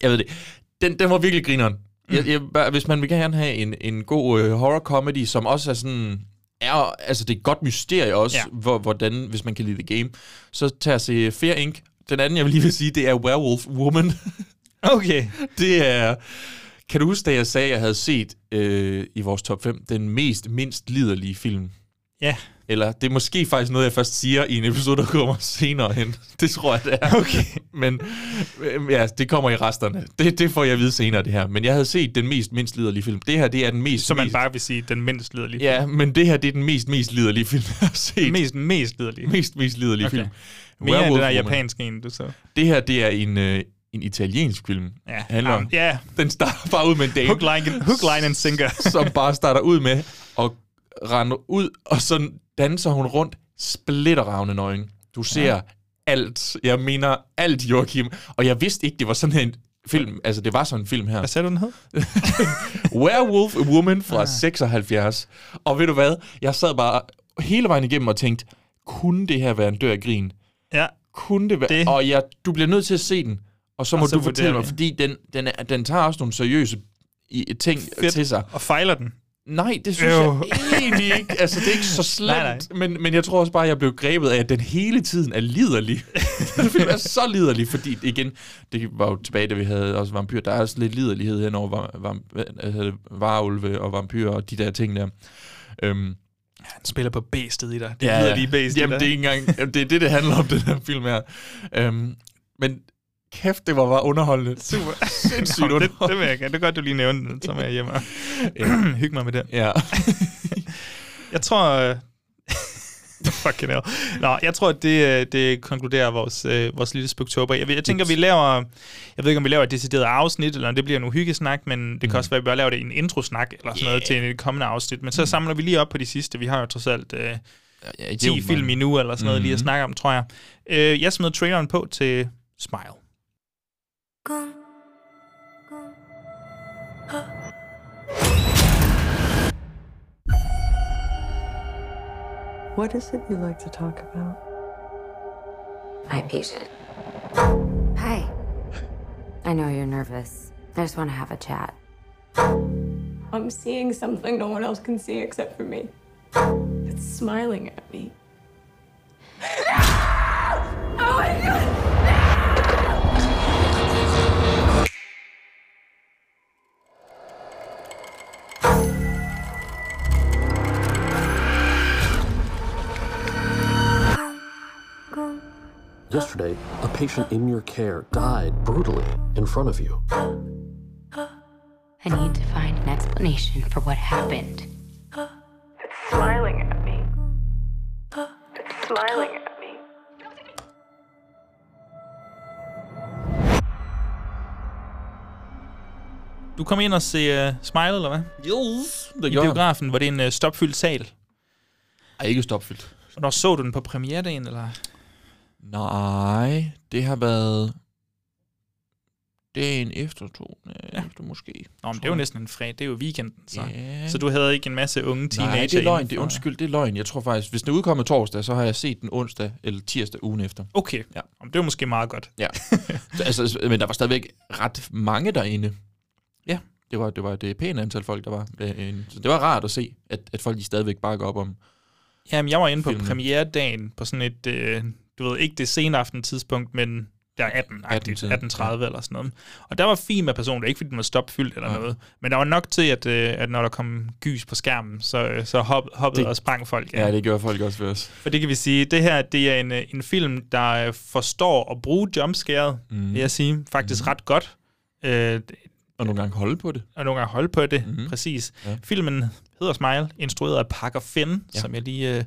jeg ved det, den, den var virkelig grineren. Jeg, jeg, bare- hvis man vil gerne have en, en god øh, horror comedy, som også er sådan er, altså det er et godt mysterie også, ja. Ja. hvor, hvordan, hvis man kan lide The Game, så tag og se Fear Inc. Den anden, jeg vil lige vil sige, det er Werewolf Woman. [LAUGHS] Okay. det er... Kan du huske, da jeg sagde, at jeg havde set øh, i vores top 5 den mest, mindst liderlige film? Ja. Eller det er måske faktisk noget, jeg først siger i en episode, der kommer senere hen. Det tror jeg, det er. Okay. [LAUGHS] Men øh, ja, det kommer i resterne. Det, det får jeg at vide senere, det her. Men jeg havde set den mest, mindst liderlige film. Det her, det er den mest... Så man mest, bare vil sige, den mindst liderlige. Ja, men det her, det er den mest, mest liderlige film, jeg har set. Mest, mest liderlige. mest, mest liderlige Okay. film. Mere end den der japanske en, du så. Det her, det er en, øh, en italiensk film. Ja, Handler om. um, ja. Den starter bare ud med en dame, Hook, line, hook, line and sinker. [LAUGHS] som bare starter ud med at rende ud, og så danser hun rundt splitterravne nøgen. Du ser ja. alt. Jeg mener alt, Joachim. Og jeg vidste ikke, det var sådan en film. Altså, det var sådan en film her. Hvad sagde du, den hed? [LAUGHS] Werewolf Woman fra ah. 76. Og ved du hvad? Jeg sad bare hele vejen igennem og tænkte, kunne det her være en dør af grin? Ja. Kunne det være? Det- Og jeg, du bliver nødt til at se den. Og så Og må så du fortælle mig, fordi den, den, er, den tager også nogle seriøse i, ting Fedt. til sig. Og fejler den. Nej, det synes Jo. jeg egentlig ikke. Altså, det er ikke så [LAUGHS] slemt, Nej, nej. Men, men jeg tror også bare, at jeg blev grebet af, at den hele tiden er liderlig. [LAUGHS] den film er så liderlig, fordi igen, det var jo tilbage, da vi havde også vampyr. Der er også lidt liderlighed hen over var, var, varulve og vampyrer og de der ting der. Øhm, Han spiller på bæstet i dig. Det hedder lige bæstet Jamen, det er ikke engang, jamen, det er det, det handler om, den her film her. Øhm, men kæft, det var bare underholdende. Super. [LAUGHS] Sindssygt Nå, det, det vil jeg gerne. Det er godt, du lige nævnte den, så er jeg hjemme og [LAUGHS] [CLEARS THROAT] hygge mig med det. Ja. [LAUGHS] Jeg tror... øh, Fucking hell. Nå, jeg tror, at det, øh, det konkluderer vores, øh, vores lille spoktober. Jeg, jeg tænker, vi laver... Jeg ved ikke, om vi laver et decideret afsnit, eller om det bliver en uhyggesnak, men det kan også være, at vi bare laver det i en introsnak, eller sådan noget, til en kommende afsnit. Men så samler vi lige op på de sidste. Vi har jo trods alt øh, ja, det er 10 jo film mange. endnu, eller sådan noget, lige at Mhm. snakke om, tror jeg. Øh, jeg smed traileren på til Smile. What is it you like to talk about? My patient. Hi. I know you're nervous. I just want to have a chat. I'm seeing something no one else can see except for me. It's smiling patient in your care died brutally in front of you. I need to find an explanation for what happened. It's smiling at me. It's smiling at me. Du kom ind og se uh, Smile, eller hvad? Yes, det I gjorde jeg. biografen, hvor det er en uh, stopfyldt sal. Ej, ikke stopfyldt. Hvornår så du den på premieredagen, eller? Nej, det har været dagen efter to, ja. efter måske. Nå, men det er jo næsten en fredag. Det er jo weekenden, så. Ja. Så du havde ikke en masse unge teenager Nej, det er løgn. Det er undskyld, det er løgn. Jeg tror faktisk, hvis den er udkommet torsdag, så har jeg set den onsdag eller tirsdag ugen efter. Okay, Ja. Om det var måske meget godt. Ja. Så, [LAUGHS] altså, men der var stadigvæk ret mange derinde. Ja. Det var, det var det pæne antal folk, der var. Øh, Så det var rart at se, at, at folk de stadigvæk bakker op om. Jamen, jeg var inde på Filmen. premieredagen på sådan et, øh, du ved, ikke det sene aften tidspunkt, men der er 18, 18 18-tiden, 18.30 eller sådan noget. Og der var fint med personer, ikke fordi den var stopfyldt eller Nej. noget, men der var nok til, at, øh, at når der kom gys på skærmen, så, øh, så hop, hoppede Det- og sprang folk. Ja, det gjorde folk også ved os. For det kan vi sige, det her det er en, øh, en film, der forstår at bruge jumpscaret, Mm. vil jeg sige, faktisk mm. ret godt. Øh, Og nogle gange holde på det. og nogle gange holde på det, Mhm. mm. præcis. Ja. Ja. Filmen hedder Smile, instrueret af Parker Finn, Ja. som jeg lige øh,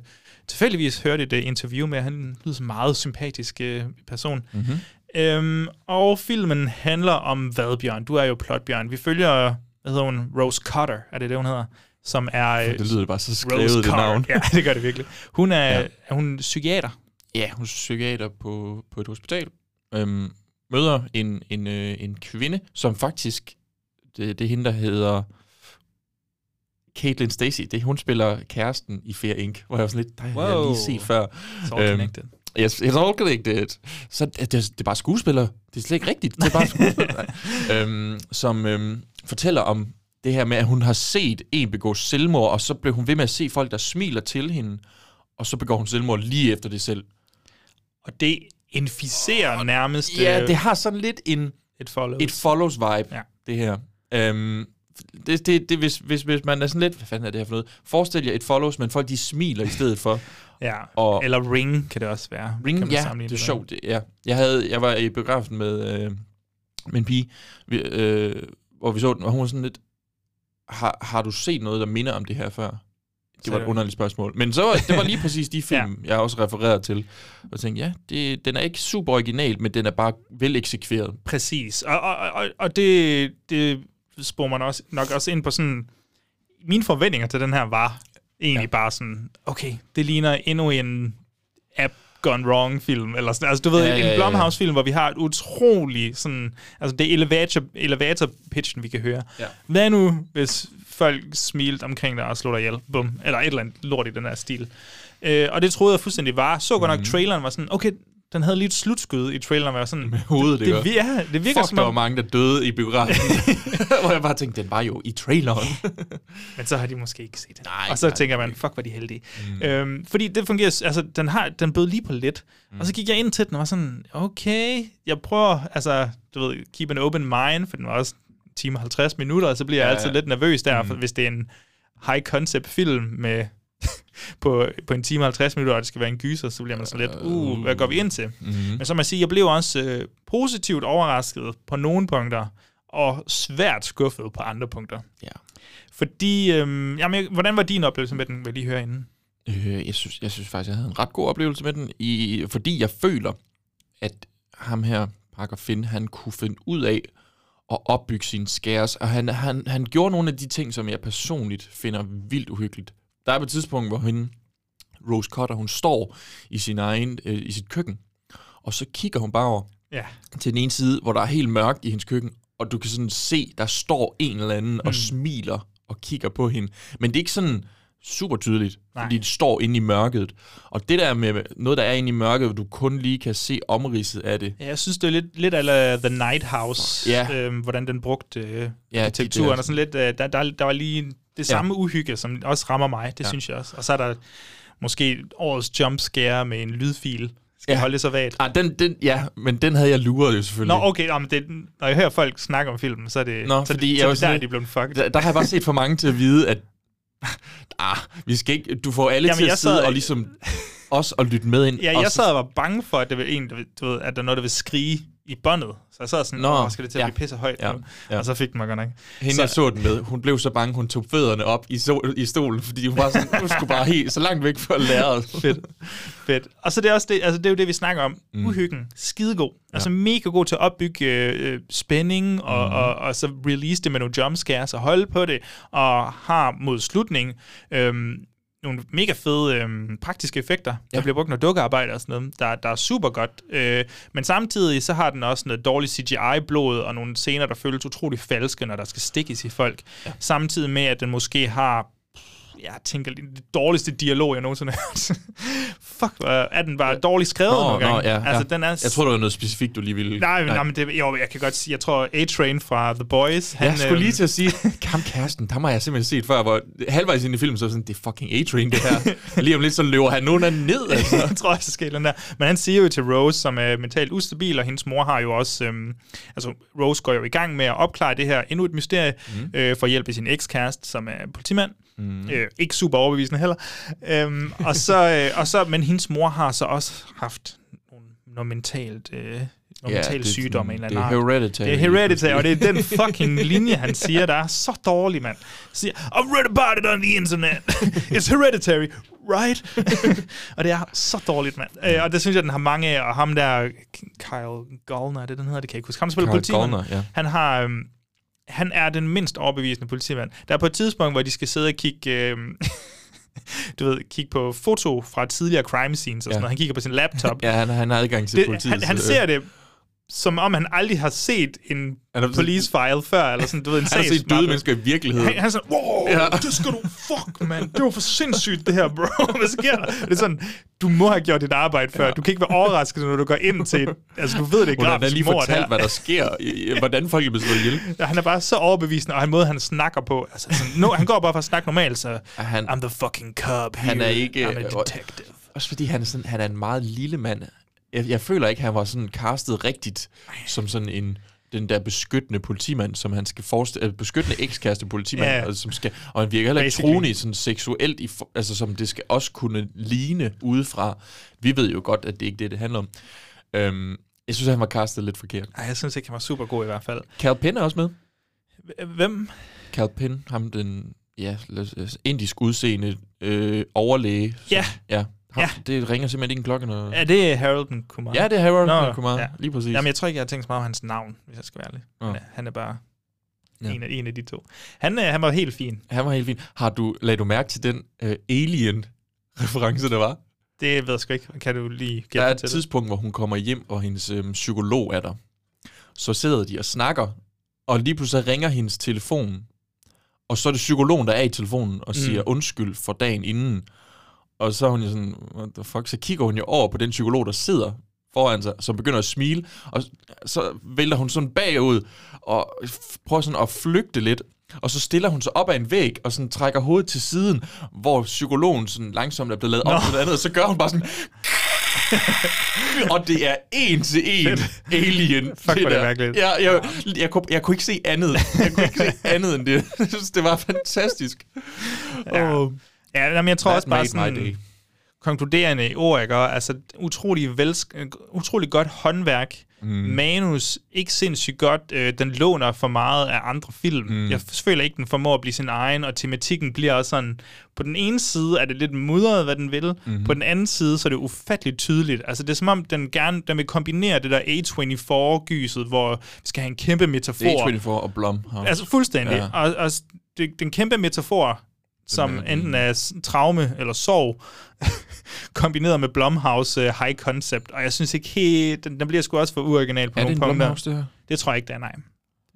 tilfældigvis hørte et øh, interview med. Han lyder som en meget sympatisk øh, person. Mm-hmm. Øhm, og filmen handler om hvad, Bjørn? Du er jo plotbjørn. Vi følger, hvad hedder hun? Rose Cutter, er det det, hun hedder? Som er... øh, Det lyder bare så skrevet, Rose det Cutter. navn. Ja, det gør det virkelig. Hun er, ja. er hun psykiater? Ja, hun er psykiater på, på et hospital. Øhm, møder en, en, øh, en kvinde, som faktisk, det, det er hende, der hedder Caitlin Stacy. Det, hun spiller kæresten i Fair Inc., hvor jeg var sådan lidt, der har jeg Wow. lige set før. Så all connected. Yes, it's all connected. Så det, det, er bare skuespillere. Det er slet ikke rigtigt. Det er bare skuespillere. [LAUGHS] øhm, som øhm, fortæller om det her med, at hun har set en begå selvmord, og så blev hun ved med at se folk, der smiler til hende, og så begår hun selvmord lige efter det selv. Og det inficerer nærmest Ja, øh, det har sådan lidt en et follows. et follows vibe, Ja. det her. Øhm, det, det, det, hvis, hvis, hvis man er sådan lidt, hvad fanden er det her for noget? Forestil jer et follows, men folk de smiler i stedet for. [LAUGHS] Ja, Og- eller Ring kan det også være. kan Ring, man ja, det er sjovt. Det, ja. jeg, havde, jeg var i biografen med, øh, med en pige, vi, øh, hvor vi så den, og hun var sådan lidt, har, har du set noget, der minder om det her før? Det var et underligt spørgsmål. Men så var, det var lige præcis de [LAUGHS] film, ja. jeg også refererede til. Og jeg tænkte, ja, det, den er ikke super original, men den er bare vel eksekveret. Præcis. Og, og, og, og det, det sporer man også, nok også ind på sådan... Mine forventninger til den her var egentlig ja. bare sådan, okay, det ligner endnu en app gone wrong film, eller sådan, altså du ved, Ja, ja, ja, en. Blumhouse film, hvor vi har et utroligt sådan, altså det elevator, elevator pitchen, vi kan høre. Ja. Hvad nu, hvis folk smilte omkring dig og slog dig ihjel, bum, eller et eller andet lort i den her stil. Øh, og det troede jeg fuldstændig var. Så godt nok, Mhm. traileren var sådan, okay, den havde lige et slutskud i traileren, jeg var sådan... Med hovedet, det, det, det, ja, det virker Fuck, som der var mange, der døde i biografen. [LAUGHS] hvor jeg bare tænkte, den var jo i traileren. [LAUGHS] Men så har de måske ikke set det. Nej, og så nej, tænker man, fuck, hvor de heldige. Mm. Øhm, fordi det fungerer, altså, den, har, den bød lige på lidt. Mm. Og så gik jeg ind til den og var sådan, okay, jeg prøver, altså, du ved, keep an open mind, for den var også time og 50 minutter, og så bliver jeg Ja, altid ja. lidt nervøs der, Mm. for hvis det er en high concept film med på, på en time og 50 minutter, og det skal være en gyser, så bliver man sådan lidt, uh, hvad går vi ind til? Mhm. Men så må jeg sige, jeg blev også øh, positivt overrasket på nogle punkter, og svært skuffet på andre punkter. Ja. Fordi, øhm, jamen, hvordan var din oplevelse med den, vil jeg lige høre inden? Øh, jeg, synes, jeg synes faktisk, jeg havde en ret god oplevelse med den, i, fordi jeg føler, at ham her, Parker Finn, han kunne finde ud af at opbygge sine skæres, og han, han, han gjorde nogle af de ting, som jeg personligt finder vildt uhyggeligt. Der er på et tidspunkt, hvor hende, Rose Cutter, hun står i, sin egen, øh, i sit køkken, og så kigger hun bare over Ja. til den ene side, hvor der er helt mørkt i hendes køkken, og du kan sådan se, der står en eller anden mm. Og smiler og kigger på hende. Men det er ikke sådan super tydeligt, Nej. fordi det står inde i mørket. Og det der med noget, der er inde i mørket, hvor du kun lige kan se omridset af det. Ja, jeg synes, det er lidt, lidt ala The Night House, Ja. øhm, hvordan den brugte øh, Ja, arkitekturen, det- og sådan lidt, øh, der, der, der var lige det samme ja. uhygge, som også rammer mig, det Ja. synes jeg også. Og så er der måske årets jumpscare med en lydfil. Skal Ja. holde det så vagt. Ah, den, den, ja, men den havde jeg luret jo selvfølgelig. Nå, okay, nå, men det, når jeg hører folk snakke om filmen, så er det, Nå, så, fordi det, jeg så var er det der, lidt- de blevet fucked. Der, der har jeg bare set for mange til at vide, at ah, vi skal ikke, du får alle Jamen, til jeg at sidde sad- og ligesom også at lytte med ind. Ja, og jeg så- sad og var bange for, at, det var en, du ved, at der er noget, der vil skrige i båndet. Så jeg sad sådan, Nå, skal det til at ja. blive pisse højt Ja, nu? ja. Og så fik den mig godt nok. Hende, så, jeg så den med, hun blev så bange, hun tog fødderne op i, so- i stolen, fordi hun var sådan, hun skulle bare helt så langt væk fra lærret. [LAUGHS] Fedt. Fedt. Og så det er også det, altså det er jo det, vi snakker om. Mm. Uhyggen. Skidegod. Ja. Altså mega god til at opbygge øh, spænding, og, mm. og, og, så release det med nogle jumpscares, og holde på det, og har mod slutningen øhm, nogle mega fede øhm, praktiske effekter. Ja. Der bliver brugt noget dukkearbejde og sådan noget, der, der er super godt. Øh, men samtidig så har den også noget dårligt CGI-blod, og nogle scener, der føles utrolig falske, når der skal stikkes i folk. Ja. Samtidig med, at den måske har jeg tænker, det er det dårligste dialog, jeg nogensinde har hørt. [LAUGHS] Fuck, er den bare dårligt skrevet Nå, nogle gange. nå, ja, altså, ja. den er Jeg tror, der var noget specifikt, du lige ville... Nej, nej. nej men det, jo, jeg kan godt sige, jeg tror A-Train fra The Boys, han, jeg skulle lige øhm, til at sige, [LAUGHS] Kam Kærsten, der har jeg simpelthen set før, hvor halvvejs ind i filmen, så jeg sådan, det er fucking A-Train, det her. [LAUGHS] lige om lidt, så løber han nogen af ned, altså. jeg tror også, skal den der. Men han siger jo til Rose, som er mentalt ustabil, og hendes mor har jo også... Øhm, altså, Rose går jo i gang med at opklare det her endnu et mysterie, mm. øh, for hjælp af sin ekskæreste, som er politimand. Mm. Øh, ikke super overbevisende heller. Øhm, og så, øh, og så, men hendes mor har så også haft nogle, noget mentalt... Øh, nogle Ja, mentale sygdomme. en eller det er anden hereditary. Det er hereditary, og det er den fucking linje, han siger, der er så dårlig, mand. Siger, I've read about it on the internet. It's hereditary, right? [LAUGHS] og det er så dårligt, mand. Øh, og det synes jeg, den har mange af, og ham der, Kyle Gallner, er det den hedder, det kan jeg ikke huske. Ham, spiller. Gallner, ja. Han har... Øhm, han er den mindst overbevisende politimand. Der er på et tidspunkt, hvor de skal sidde og kigge... Øhm, [LAUGHS] du ved, kigge på foto fra tidligere crime scenes og sådan Ja. noget. Han kigger på sin laptop. [LAUGHS] Ja, han, han har adgang til det, politiet. han, han ser det som om han aldrig har set en Han police file før, eller sådan, du ved, en Han har set døde mennesker i virkeligheden. Han, han er sådan, wow, Ja. det skal du, fuck, mand, det var for sindssygt, det her, bro. [LAUGHS] Hvad sker der? Det er sådan, du må have gjort dit arbejde før. Ja. Du kan ikke være overrasket, når du går ind til, altså du ved, det er grafisk lige mord, fortalt, der. hvad der sker, hvordan folk er blevet slået ihjel. Ja, han er bare så overbevisende, og han måde, han snakker på. Altså, sådan, no, han går bare for at snakke normalt, så Han- I'm the fucking cop Han er here. ikke... I'm a detective. Også fordi han er, sådan, han er en meget lille mand. Jeg, jeg føler ikke, han var sådan castet rigtigt som sådan en den der beskyttende politimand, som han skal forestille, beskyttende ekskæreste politimand, yeah. som skal, og han virker heller ikke troende sådan seksuelt, i, altså som det skal også kunne ligne udefra. Vi ved jo godt, at det ikke er det, det handler om. Øhm, jeg synes, han var castet lidt forkert. Ej, jeg synes ikke, han var super god i hvert fald. Cal Penn er også med. Hvem? Cal Penn, ham den ja, indisk udseende øh, overlæge. som- Ja. ja. Ja. Det ringer simpelthen ikke en klokke. Når... Er det Harold Kumar? Ja, det er Harold Nå, Kumar, lige præcis. Jamen, jeg tror ikke, jeg har tænkt så meget om hans navn, hvis jeg skal være ærlig. Nå. Men, øh, han er bare Ja. en, af, en af de to. Han, øh, han var helt fin. Han var helt fin. Har du, lagde du mærke til den øh, Alien-reference, der var? Det ved jeg sgu ikke. Kan du lige Der gætte er mig et til det? tidspunkt, hvor hun kommer hjem, og hendes øhm, psykolog er der. Så sidder de og snakker, og lige pludselig ringer hendes telefon, og så er det psykologen, der er i telefonen, og Mm. siger undskyld for dagen inden. Og så er hun jo sådan, what the fuck, så kigger hun jo over på den psykolog, der sidder foran sig, som begynder at smile, og så vælter hun sådan bagud, og prøver sådan at flygte lidt, og så stiller hun sig op ad en væg, og sådan trækker hovedet til siden, hvor psykologen sådan langsomt er blevet lavet op til det andet, og så gør hun bare sådan... [LAUGHS] og det er en til en Alien. Fuck, det der. mærkeligt. Jeg, jeg, jeg, jeg, kunne, jeg kunne ikke se andet. Jeg kunne ikke se andet end det. Jeg synes, [LAUGHS] det var fantastisk. Ja. Åh. Ja, jamen, jeg tror That også bare sådan, konkluderende ord, ikke? Altså, utrolig, vel, utrolig godt håndværk. Mm. Manus, ikke sindssygt godt. Øh, den låner for meget af andre film. Mm. Jeg føler ikke, den formår at blive sin egen, og tematikken bliver også sådan... På den ene side er det lidt mudret, hvad den vil. Mm. På den anden side, så er det ufatteligt tydeligt. Altså, det er som om, den gerne den vil kombinere det der A24-gyset, hvor vi skal have en kæmpe metafor. Det er A24 og Blumhouse. Altså fuldstændig. Ja. Og, og det, den kæmpe metafor, som er- enten er traume eller sorg, [LAUGHS] kombineret med Blumhouse uh, high concept. Og jeg synes ikke helt... Den, den bliver sgu også for uoriginal på Er nogle det en punkter. Blumhouse, det her? Det tror jeg ikke, det er, nej.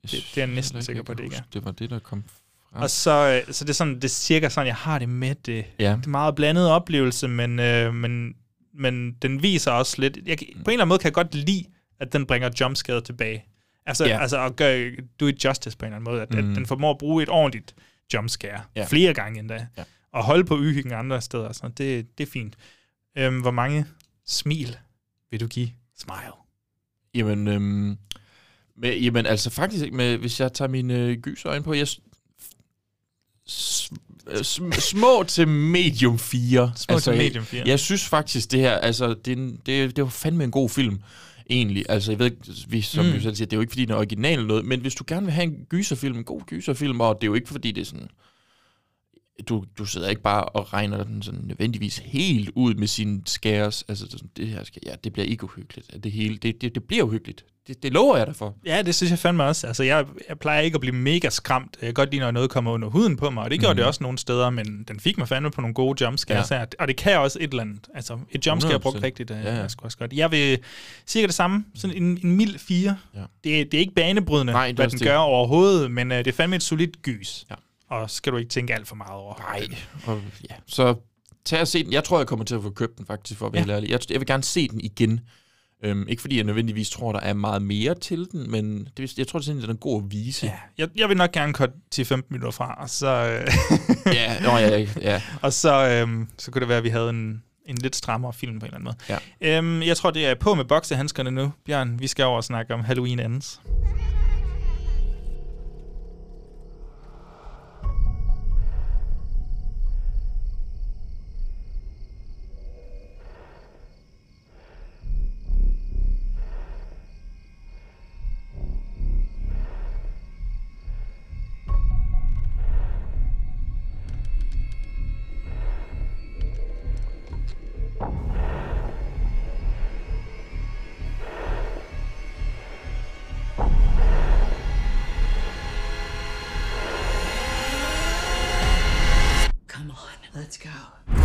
Det, det er jeg næsten ikke, sikker jeg på, det ikke er. Det var det, der kom frem. Og så, øh, så det er sådan, det er cirka sådan, jeg har det med det. Ja. Det er meget blandet oplevelse, men, øh, men, men den viser også lidt... Jeg, på en eller anden måde kan jeg godt lide, at den bringer jumpscare tilbage. Altså, ja. altså at gøre, do it justice på en eller anden måde. At, mm. Mm. at den formår at bruge et ordentligt jumpscare. Ja. Flere gange endda. Ja. Og holde på uhyggen andre steder. Sådan. Det, det er fint. Øhm, hvor mange smil vil du give Smile? Jamen, øhm, med, jamen altså faktisk, med, hvis jeg tager mine øh, gyserøjne på, jeg, sm- små til medium 4. Små til medium fire. Jeg, jeg synes faktisk, det her, altså, det, det, det var fandme en god film, egentlig. Altså, jeg ved ikke, vi, som Mm. vi selv siger, det er jo ikke, fordi den er original noget, men hvis du gerne vil have en gyserfilm, en god gyserfilm, og det er jo ikke, fordi det er sådan, du, du sidder ikke bare og regner den sådan nødvendigvis helt ud med sine skæres. Altså, det, sådan, det her skal, ja, det bliver ikke uhyggeligt. Det hele, det, det, det bliver uhyggeligt. Det, det lover jeg dig for. Ja, det synes jeg fandme også. Altså, jeg, jeg plejer ikke at blive mega skræmt. Jeg kan godt lide, når noget kommer under huden på mig, og det gjorde Mhm. det også nogle steder, men den fik mig fandme på nogle gode jumpscares Ja. her. Og det kan også et eller andet. Altså, et jumpscare brugt 100%. rigtigt, det Ja, ja. ja, ja. også godt. Jeg vil cirka det samme. Sådan en, en mild 4. Ja. Det, er- det er ikke banebrydende, Nej, det hvad den det. gør overhovedet, men uh, det er fandme et solidt gys. Ja. Og skal du ikke tænke alt for meget over. Nej. Og, ja. Så tag og se den. Jeg tror, jeg kommer til at få købt den faktisk, for at være Ja. ærlig. Jeg, jeg vil gerne se den igen. Øhm, ikke fordi jeg nødvendigvis tror, der er meget mere til den, men det, jeg tror, det sådan, den er god at vise. Ja, jeg, jeg vil nok gerne korte til 15 minutter fra, og så, øh, ja, nå, ja, ja. [LAUGHS] og så, øhm, så kunne det være, at vi havde en, en lidt strammere film på en eller anden måde. Ja. Øhm, jeg tror, det er på med boksehandskerne nu. Bjørn, vi skal over og snakke om Halloween Ends. Come on, let's go.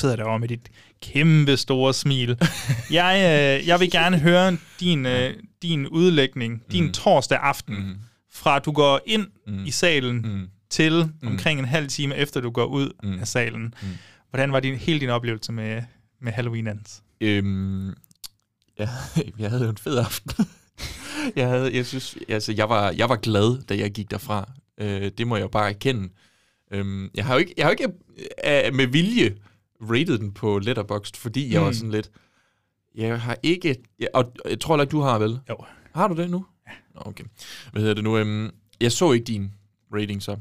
Sidder derovre med dit kæmpe store smil. jeg, øh, jeg vil gerne høre din, øh, din udlægning, din Mm. torsdag aften, Mm. fra du går ind Mm. i salen Mm. til omkring en halv time efter du går ud Mm. af salen. Mm. Hvordan var din, hele din oplevelse med, med Halloween Ends? Øhm, ja, [LAUGHS] jeg havde jo en fed aften. [LAUGHS] jeg havde, jeg synes, altså, jeg var, jeg var glad, da jeg gik derfra. Øh, det må jeg jo bare erkende. Øhm, jeg har jo ikke, jeg har jo ikke øh, med vilje rated den på Letterboxd, fordi jeg Mm. var sådan lidt, jeg har ikke, jeg, og jeg tror ikke, du har vel? Jo. Har du det nu? Ja. Okay. Hvad hedder det nu? Øhm, jeg så ikke din rating så.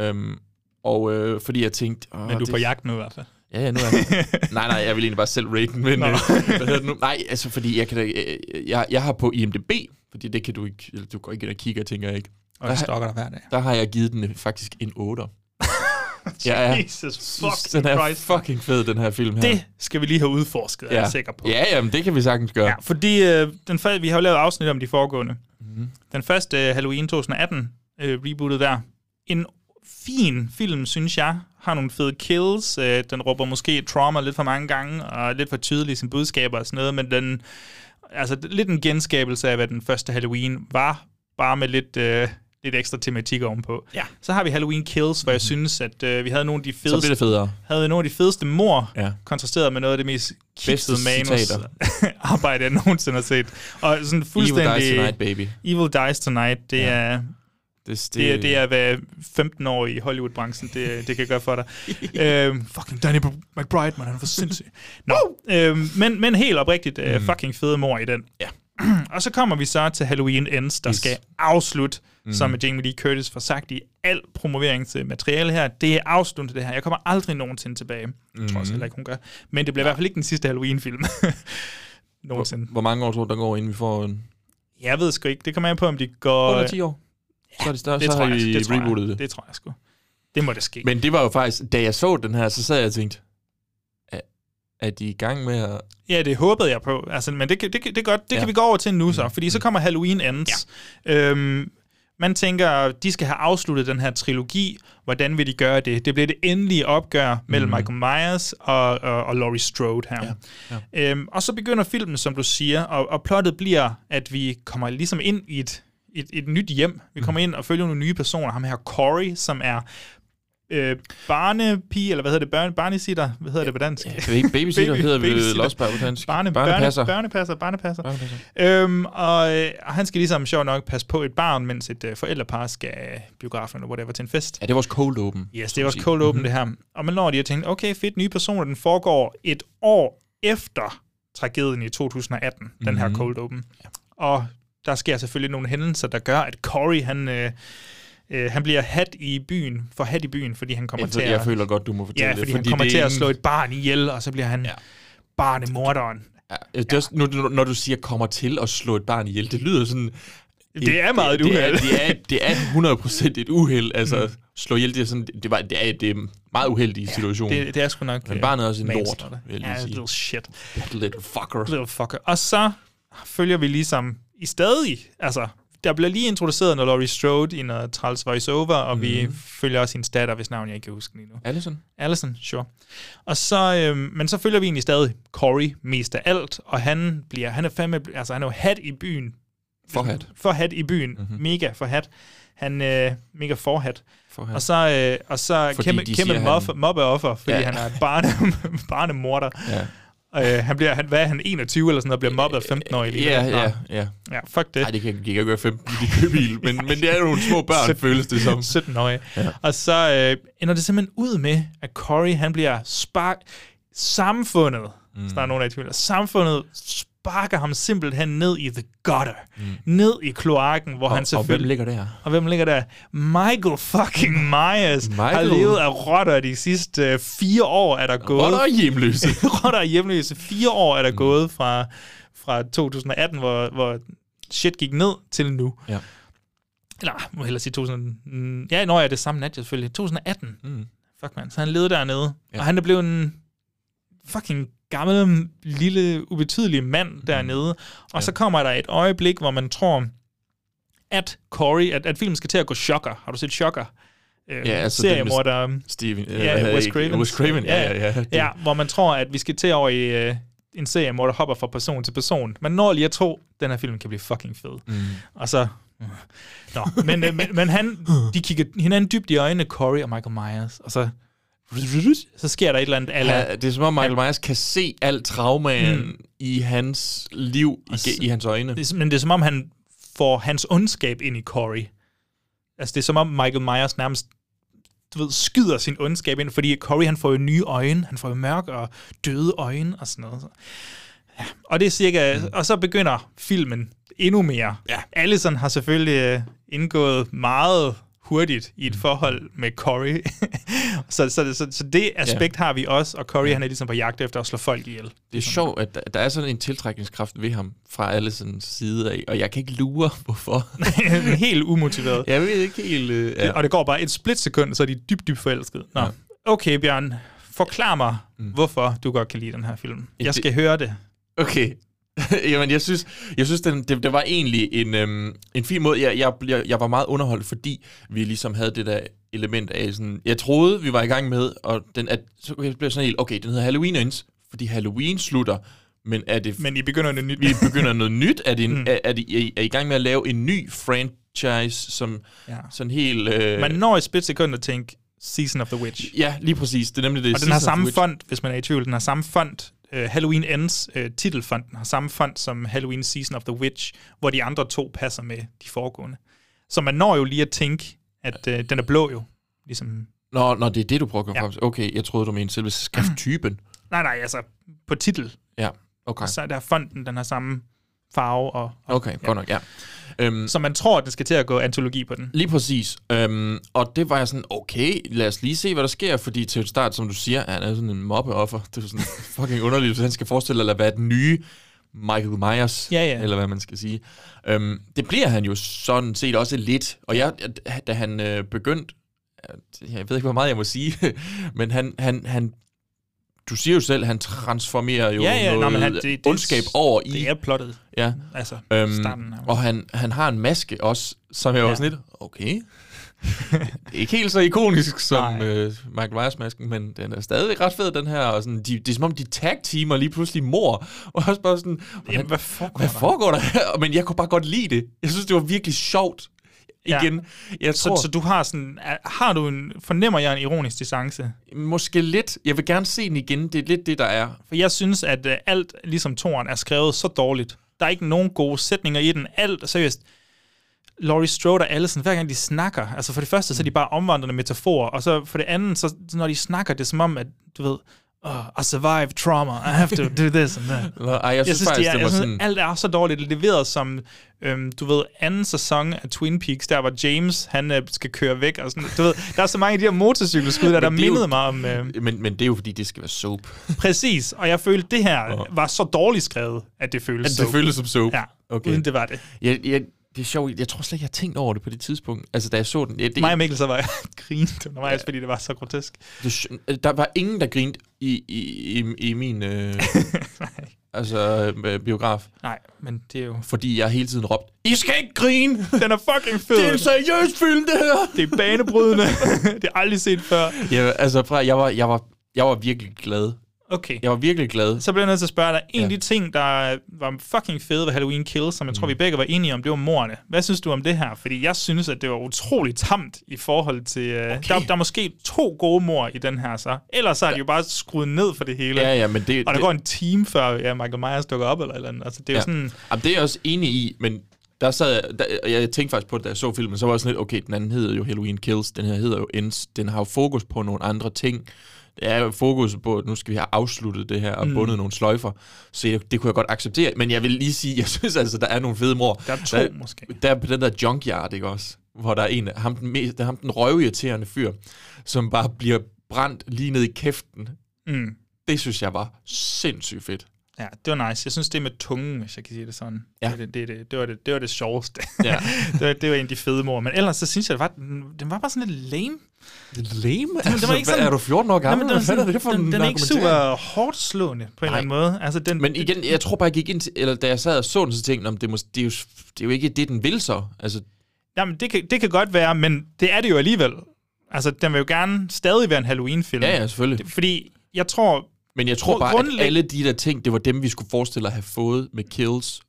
Øhm, og øh, fordi jeg tænkte... Åh, Men du er det- på jagt nu i hvert fald. Ja, ja, nu er jeg. [LAUGHS] nej, nej, jeg vil egentlig bare selv rate den, men øh, hvad hedder det nu? Nej, altså fordi jeg kan da, øh, jeg, jeg har på IMDb, fordi det kan du ikke, du går ikke ind og kigger, tænker jeg ikke. Og Der stalker dig hver dag. Der har jeg givet den øh, faktisk en 8. Ja, ja. Jesus fucking Den er Christ. fucking fed, den her film her. Det skal vi lige have udforsket, er jeg sikker på. Ja, jamen, det kan vi sagtens gøre. Ja, fordi øh, den fa- vi har jo lavet afsnit om de foregående. Mhm. Den første øh, Halloween 2018 øh, rebootet der. En fin film, synes jeg. Har nogle fede kills. Øh, den råber måske trauma lidt for mange gange, og lidt for tydelig i sine budskaber og sådan noget, men den, altså lidt en genskabelse af, hvad den første Halloween var, bare med lidt, øh, lidt ekstra tematik ovenpå. Ja. Så har vi Halloween Kills, hvor jeg synes, at øh, vi havde nogle af de fedeste... Så bliver det federe. Havde nogle af de fedeste mor, Ja. kontrasteret med noget af det mest kiksede manus [LAUGHS] arbejde, jeg nogensinde har set. Og sådan fuldstændig... Evil Dies Tonight, baby. Evil Dies Tonight, det Ja. er... Det, Det, er, det er, hvad 15 år i Hollywood-branchen, det, det kan gøre for dig. [LAUGHS] øhm, fucking Danny McBride, man, han er for sindssyg. Nå, øhm, men, men helt oprigtigt, øh, Mm. fucking fede mor i den. Ja. [CLEARS THROAT] og så kommer vi så til Halloween Ends, der Yes. skal afslutte, Mm. mm. som Jamie Lee Curtis får sagt i al promoveringsmateriale her. Det er afsluttet det her. Jeg kommer aldrig nogensinde tilbage. Tror jeg også Mhm. heller ikke, hun gør. Men det bliver i hvert fald ikke den sidste Halloween-film. [LAUGHS] nogensinde. Hvor, hvor mange år tror du, der går, inden vi får en... Jeg ved sgu ikke. Det kommer an på, om de går... Under 10 år? Så er det større, det så tror har jeg, vi det tror jeg. rebootet det. Det tror jeg sgu. Det må det ske. Men det var jo faktisk, da jeg så den her, så sad jeg og tænkte, er, de i gang med at... Ja, det håbede jeg på. Altså, men det, det, det, godt, det Ja. ja. kan vi gå over til nu så, fordi så kommer Halloween Ends. Ja. Øhm, man tænker, de skal have afsluttet den her trilogi. Hvordan vil de gøre det? Det bliver det endelige opgør mellem Mhm. Michael Myers og, og, og Laurie Strode her. Ja. Øhm, og så begynder filmen, som du siger, og, og plottet bliver, at vi kommer ligesom ind i et, et, et nyt hjem. Vi kommer ind og følger nogle nye personer. Ham her Corey, som er øh, barnepige, eller hvad hedder det, børne, barnesitter, hvad hedder det på dansk? Baby- babysitter hedder vi Lost på dansk. Barne, Børnepasser. Børne, børnepasser, børnepasser. Børnepasser. Øhm, og, øh, og han skal ligesom sjovt nok passe på et barn, mens et øh, forældrepar skal øh, biografen eller whatever til en fest. Ja, det er vores cold open. Yes, det er også sige. cold open Mhm. det her. Og man når de har tænkt, okay, fedt, nye personer, den foregår et år efter tragedien i 2018, mm-hmm. den her Mhm. cold open. Ja. Og der sker selvfølgelig nogle hændelser, der gør, at Corey, han, øh, øh, han bliver hat i byen, for hat i byen, fordi han kommer Jeg, til at... jeg føler godt, du må fortælle Ja, det. fordi, han kommer det til at slå et barn ihjel, og så bliver han ja. barnemorderen. Ja, det er nu, nu- når du siger kommer til at slå et barn ihjel, det lyder sådan... Det er meget et det, uheld. Det er, det er, det er 100% et uheld. Altså, slå ihjel, det er, sådan, det, var, det er, det er meget uheldig situation. Det, det er sgu nok... Men øh, barnet er også en lort, vil jeg Ja, sige. little shit. That little fucker. Little fucker. Og så følger vi ligesom i stadig, altså, der bliver lige introduceret noget Laurie Strode i noget træls voice-over, og mm. vi Mhm. følger også hendes datter, hvis navn jeg ikke kan huske lige nu. Allison? Allison, sure. Og så, øhm, men så følger vi egentlig stadig Corey mest af alt, og han bliver, han er fandme, altså han er jo hat i byen. For hat. For hat i byen. Mm-hmm. Mega for hat. Han øh, mega for hat. For hat. Og så, øh, og så Fordi kæmpe, kæmpe siger, mobbe, han- mobbeoffer, fordi Ja. han er et barne, [LAUGHS] barnemorder. Ja. Øh, han bliver, han, hvad er han, 21 eller sådan noget, og bliver mobbet af 15 år i Ja, ja, ja. Ja, fuck det. Nej, det kan, ikke gøre 15 i købil, men, men det er jo nogle små børn, 17 føles det som. 17 år. Ja. Og så øh, ender det simpelthen ud med, at Corey, han bliver spark... Samfundet, mm. der er nogen, der er i tvivl, samfundet sparker ham simpelthen ned i the gutter. Mm. Ned i kloakken, hvor Og- han og selvfølgelig... hvem ligger der? Og hvem ligger der? Michael fucking [LAUGHS] Myers har Michael. levet af rotter de sidste øh, fire år, er der gået. Rotter og hjemløse. [LAUGHS] rotter og hjemløse. Fire år er der mm. gået fra, fra 2018, hvor, hvor shit gik ned, til nu. Ja. Eller, må hellere sige 2000... mm, Ja, når jeg er det samme nat, selvfølgelig. 2018. Mm. Fuck, man. Så han levede dernede. Ja. Og han er blevet en fucking gammel, lille, ubetydelig mand dernede. Og Ja. ja. så kommer der et øjeblik, hvor man tror, at Corey, at, at filmen skal til at gå chokker. Har du set chokker? Øh, Ja, altså den med seriemorder, Steven- øh, ja, Wes? Craven. Wes Craven, ja, ja, ja. Det- ja. hvor man tror, at vi skal til over i øh, en seriemorder hopper fra person til person. Man når lige at tro, at den her film kan blive fucking fed. Mm. Og så... Nå, men, øh, men, men han, de kigger hinanden dybt i øjnene, Corey og Michael Myers, og så, så sker der et eller andet... Ala, Ja, det er som om Michael Myers kan se alt traumaen mm. i hans liv, i, i hans øjne. Det men det er som om, han får hans ondskab ind i Corey. Altså, det er som om Michael Myers nærmest du ved, skyder sin ondskab ind, fordi Corey, han får jo nye øjne, han får jo mørke og døde øjne og sådan noget. Så. Ja. Og det er cirka, mm. og så begynder filmen endnu mere. Ja. Allison har selvfølgelig øh, indgået meget hurtigt i Mm. et forhold med Corey. [LAUGHS] så, så, så, så det aspekt har vi også, og Corey han er ligesom på jagt efter at slå folk ihjel. Det er sjovt, at der, der er sådan en tiltrækningskraft ved ham fra alle sådan sider af, og jeg kan ikke lure, [LAUGHS] hvorfor. [LAUGHS] Helt umotiveret. Jeg ved ikke helt... Øh, Ja. Og det går bare et splitsekund, så er de dybt, dybt forelsket. Nå. Ja. Okay, Bjørn. Forklar mig, mm. hvorfor du godt kan lide den her film. Jeg Det- skal høre det. Okay. [LAUGHS] Jamen, jeg synes, jeg synes den, det, det var egentlig en, øhm, en fin måde. Jeg, jeg, jeg, var meget underholdt, fordi vi ligesom havde det der element af sådan... Jeg troede, vi var i gang med, og den, at, så blev jeg sådan helt, okay, den hedder Halloween Ends, fordi Halloween slutter, men er det... Men I begynder noget nyt. Vi begynder noget nyt. Er, det en, [LAUGHS] Mm. er, er, de, er, I- er I gang med at lave en ny franchise, som Ja. sådan helt... Øh, Man når et splitsekund at tænke Season of the Witch. Ja, lige præcis. Det er nemlig det. Og den har samme font, hvis man er i tvivl. Den har samme font. Uh, Halloween Ends, uh, titelfonten, har samme font som Halloween Season of the Witch, hvor de andre to passer med de foregående. Så man når jo lige at tænke, at uh, den er blå jo. Ligesom, Nå, nå, det er det, du prøver at komme Ja. Okay, jeg troede, du mente selve skrifttypen. [CLEARS THROAT] nej, nej, altså på titel. Ja, okay. Så er der fonten, den har samme farve. Og, og Okay, godt nok, ja. Øhm, Så man tror, at den skal til at gå antologi på den. Lige præcis. Øhm, og det var jeg sådan, okay, lad os lige se, hvad der sker, fordi til et start, som du siger, han er sådan en mobbeoffer. Det er sådan [LAUGHS] fucking underligt, hvis han skal forestille at være den nye Michael Myers, Ja, ja. eller hvad man skal sige. Øhm, det bliver han jo sådan set også lidt. Og jeg, da han øh, begyndte, jeg ved ikke, hvor meget jeg må sige, [LAUGHS] men han, han, han du siger jo selv, han transformerer jo Ja, ja, noget men han- det- det- ondskab over i... Det er plottet. Ja. Altså, Øhm, starten af- og han, han har en maske også, som jeg Ja. var sådan lidt, okay. ikke helt så ikonisk som øh, Michael Myers-masken, men den er stadigvæk ret fed, den her. Og sådan, de, det er som om, de tag-teamer lige pludselig mor. [LAUGHS] Og også bare sådan, Jamen, hvad foregår hvad der? foregår der her? Men jeg kunne bare godt lide det. Jeg synes, det var virkelig sjovt. Ja. Igen, jeg tror, Så, så du har sådan, har du en, fornemmer jeg en ironisk distance? måske lidt, jeg vil gerne se den igen, det er lidt det, der er. For jeg synes, at uh, alt, ligesom toren, er skrevet så dårligt. Der er ikke nogen gode sætninger i den. Alt, seriøst, Laurie Strode og Allison, hver gang de snakker, altså for det første, så er de bare omvandrende metaforer, og så for det andet, så når de snakker, det er som om, at du ved, oh, I survived trauma, I have to [LAUGHS] do this and that. Nå, ej, jeg synes faktisk, de er, det jeg var synes, sådan- alt er så dårligt. Det er leveret som, øhm, du ved, anden sæson af Twin Peaks, der hvor James, han øh, skal køre væk, og sådan, du ved, der er så mange af de her motorcykelskud, der, der Men det er jo- mindede mig om... Øh, Men, men det er jo, fordi det skal være soap. [LAUGHS] Præcis, og jeg følte, det her var så dårligt skrevet, at det føltes At det føles som soap. Ja, Okay. uden det var det. Jeg, jeg, det er sjovt, jeg tror slet ikke, jeg har tænkt over det på det tidspunkt. Altså, da jeg så den. Ja, det, Mig og Mikkel, så var jeg [LAUGHS] grint undervejs, fordi det var så grotesk. det, der var ingen, der grinte i, i, i, i min øh, [LAUGHS] altså, øh, biograf. Nej, men det er jo... Fordi jeg hele tiden råbte, I skal ikke grine! [LAUGHS] Den er fucking fed. Det er en seriøs film, det her! Det er banebrydende. det er aldrig set før. Ja, altså, fra, jeg, var, jeg, var, jeg var virkelig glad. Okay. Jeg var virkelig glad. Så bliver jeg nødt til at spørge dig, en af de ting, der var fucking fede ved Halloween Kills, som jeg Mm. tror, vi begge var enige om, det var morerne. Hvad synes du om det her? Fordi jeg synes, at det var utroligt tamt i forhold til... Uh, okay. der, der er måske to gode mor i den her, så. Ellers så har de jo bare skruet ned for det hele. Ja, ja, men det... Og der det, går en time før ja, Michael Myers dukker op, eller eller andet. Altså, det er jo ja. sådan... Jamen, det er jeg også enig i, men der sad jeg, der, jeg tænkte faktisk på det, da jeg så filmen, så var jeg sådan lidt, okay, den anden hedder jo Halloween Kills, den her hedder jo Ends, den har jo fokus på nogle andre ting. Det er jo fokus på, at nu skal vi have afsluttet det her og Mm. bundet nogle sløjfer, så jeg, det kunne jeg godt acceptere. Men jeg vil lige sige, jeg [LAUGHS] synes altså, der er nogle fede mor. Der er to, der, måske. Der er på den der junkyard, ikke også? Hvor der er en, ham den, mest, der ham den røvirriterende fyr, som bare bliver brændt lige ned i kæften. Mm. Det synes jeg var sindssygt fedt. Ja, det var nice. Jeg synes, det med tungen, hvis jeg kan sige det sådan. Ja. Det, det, det, det, var det, det var det sjoveste. Ja. [LAUGHS] det, var, det var en af de fede mor. Men ellers så synes jeg, det var, den, den var bare sådan lidt lame. Lame? Den, Altså, hvad, er du 14 år gammel? Nej, men Hvad fanden er det for den, en den er ikke super hårdt slående på en Nej. eller anden måde. Altså, den, Men igen, jeg tror bare, jeg gik ind til, eller da jeg sad og så den, så tænkte jeg, "Nå, men det, må, det, er jo, det er jo ikke det, den vil så. Altså, Jamen, det kan, det kan godt være, men det er det jo alligevel. Altså, den vil jo gerne stadig være en Halloween-film. ja, ja, selvfølgelig. Fordi jeg tror... Men jeg tror bare, at alle de der ting, det var dem, vi skulle forestille at have fået med kills.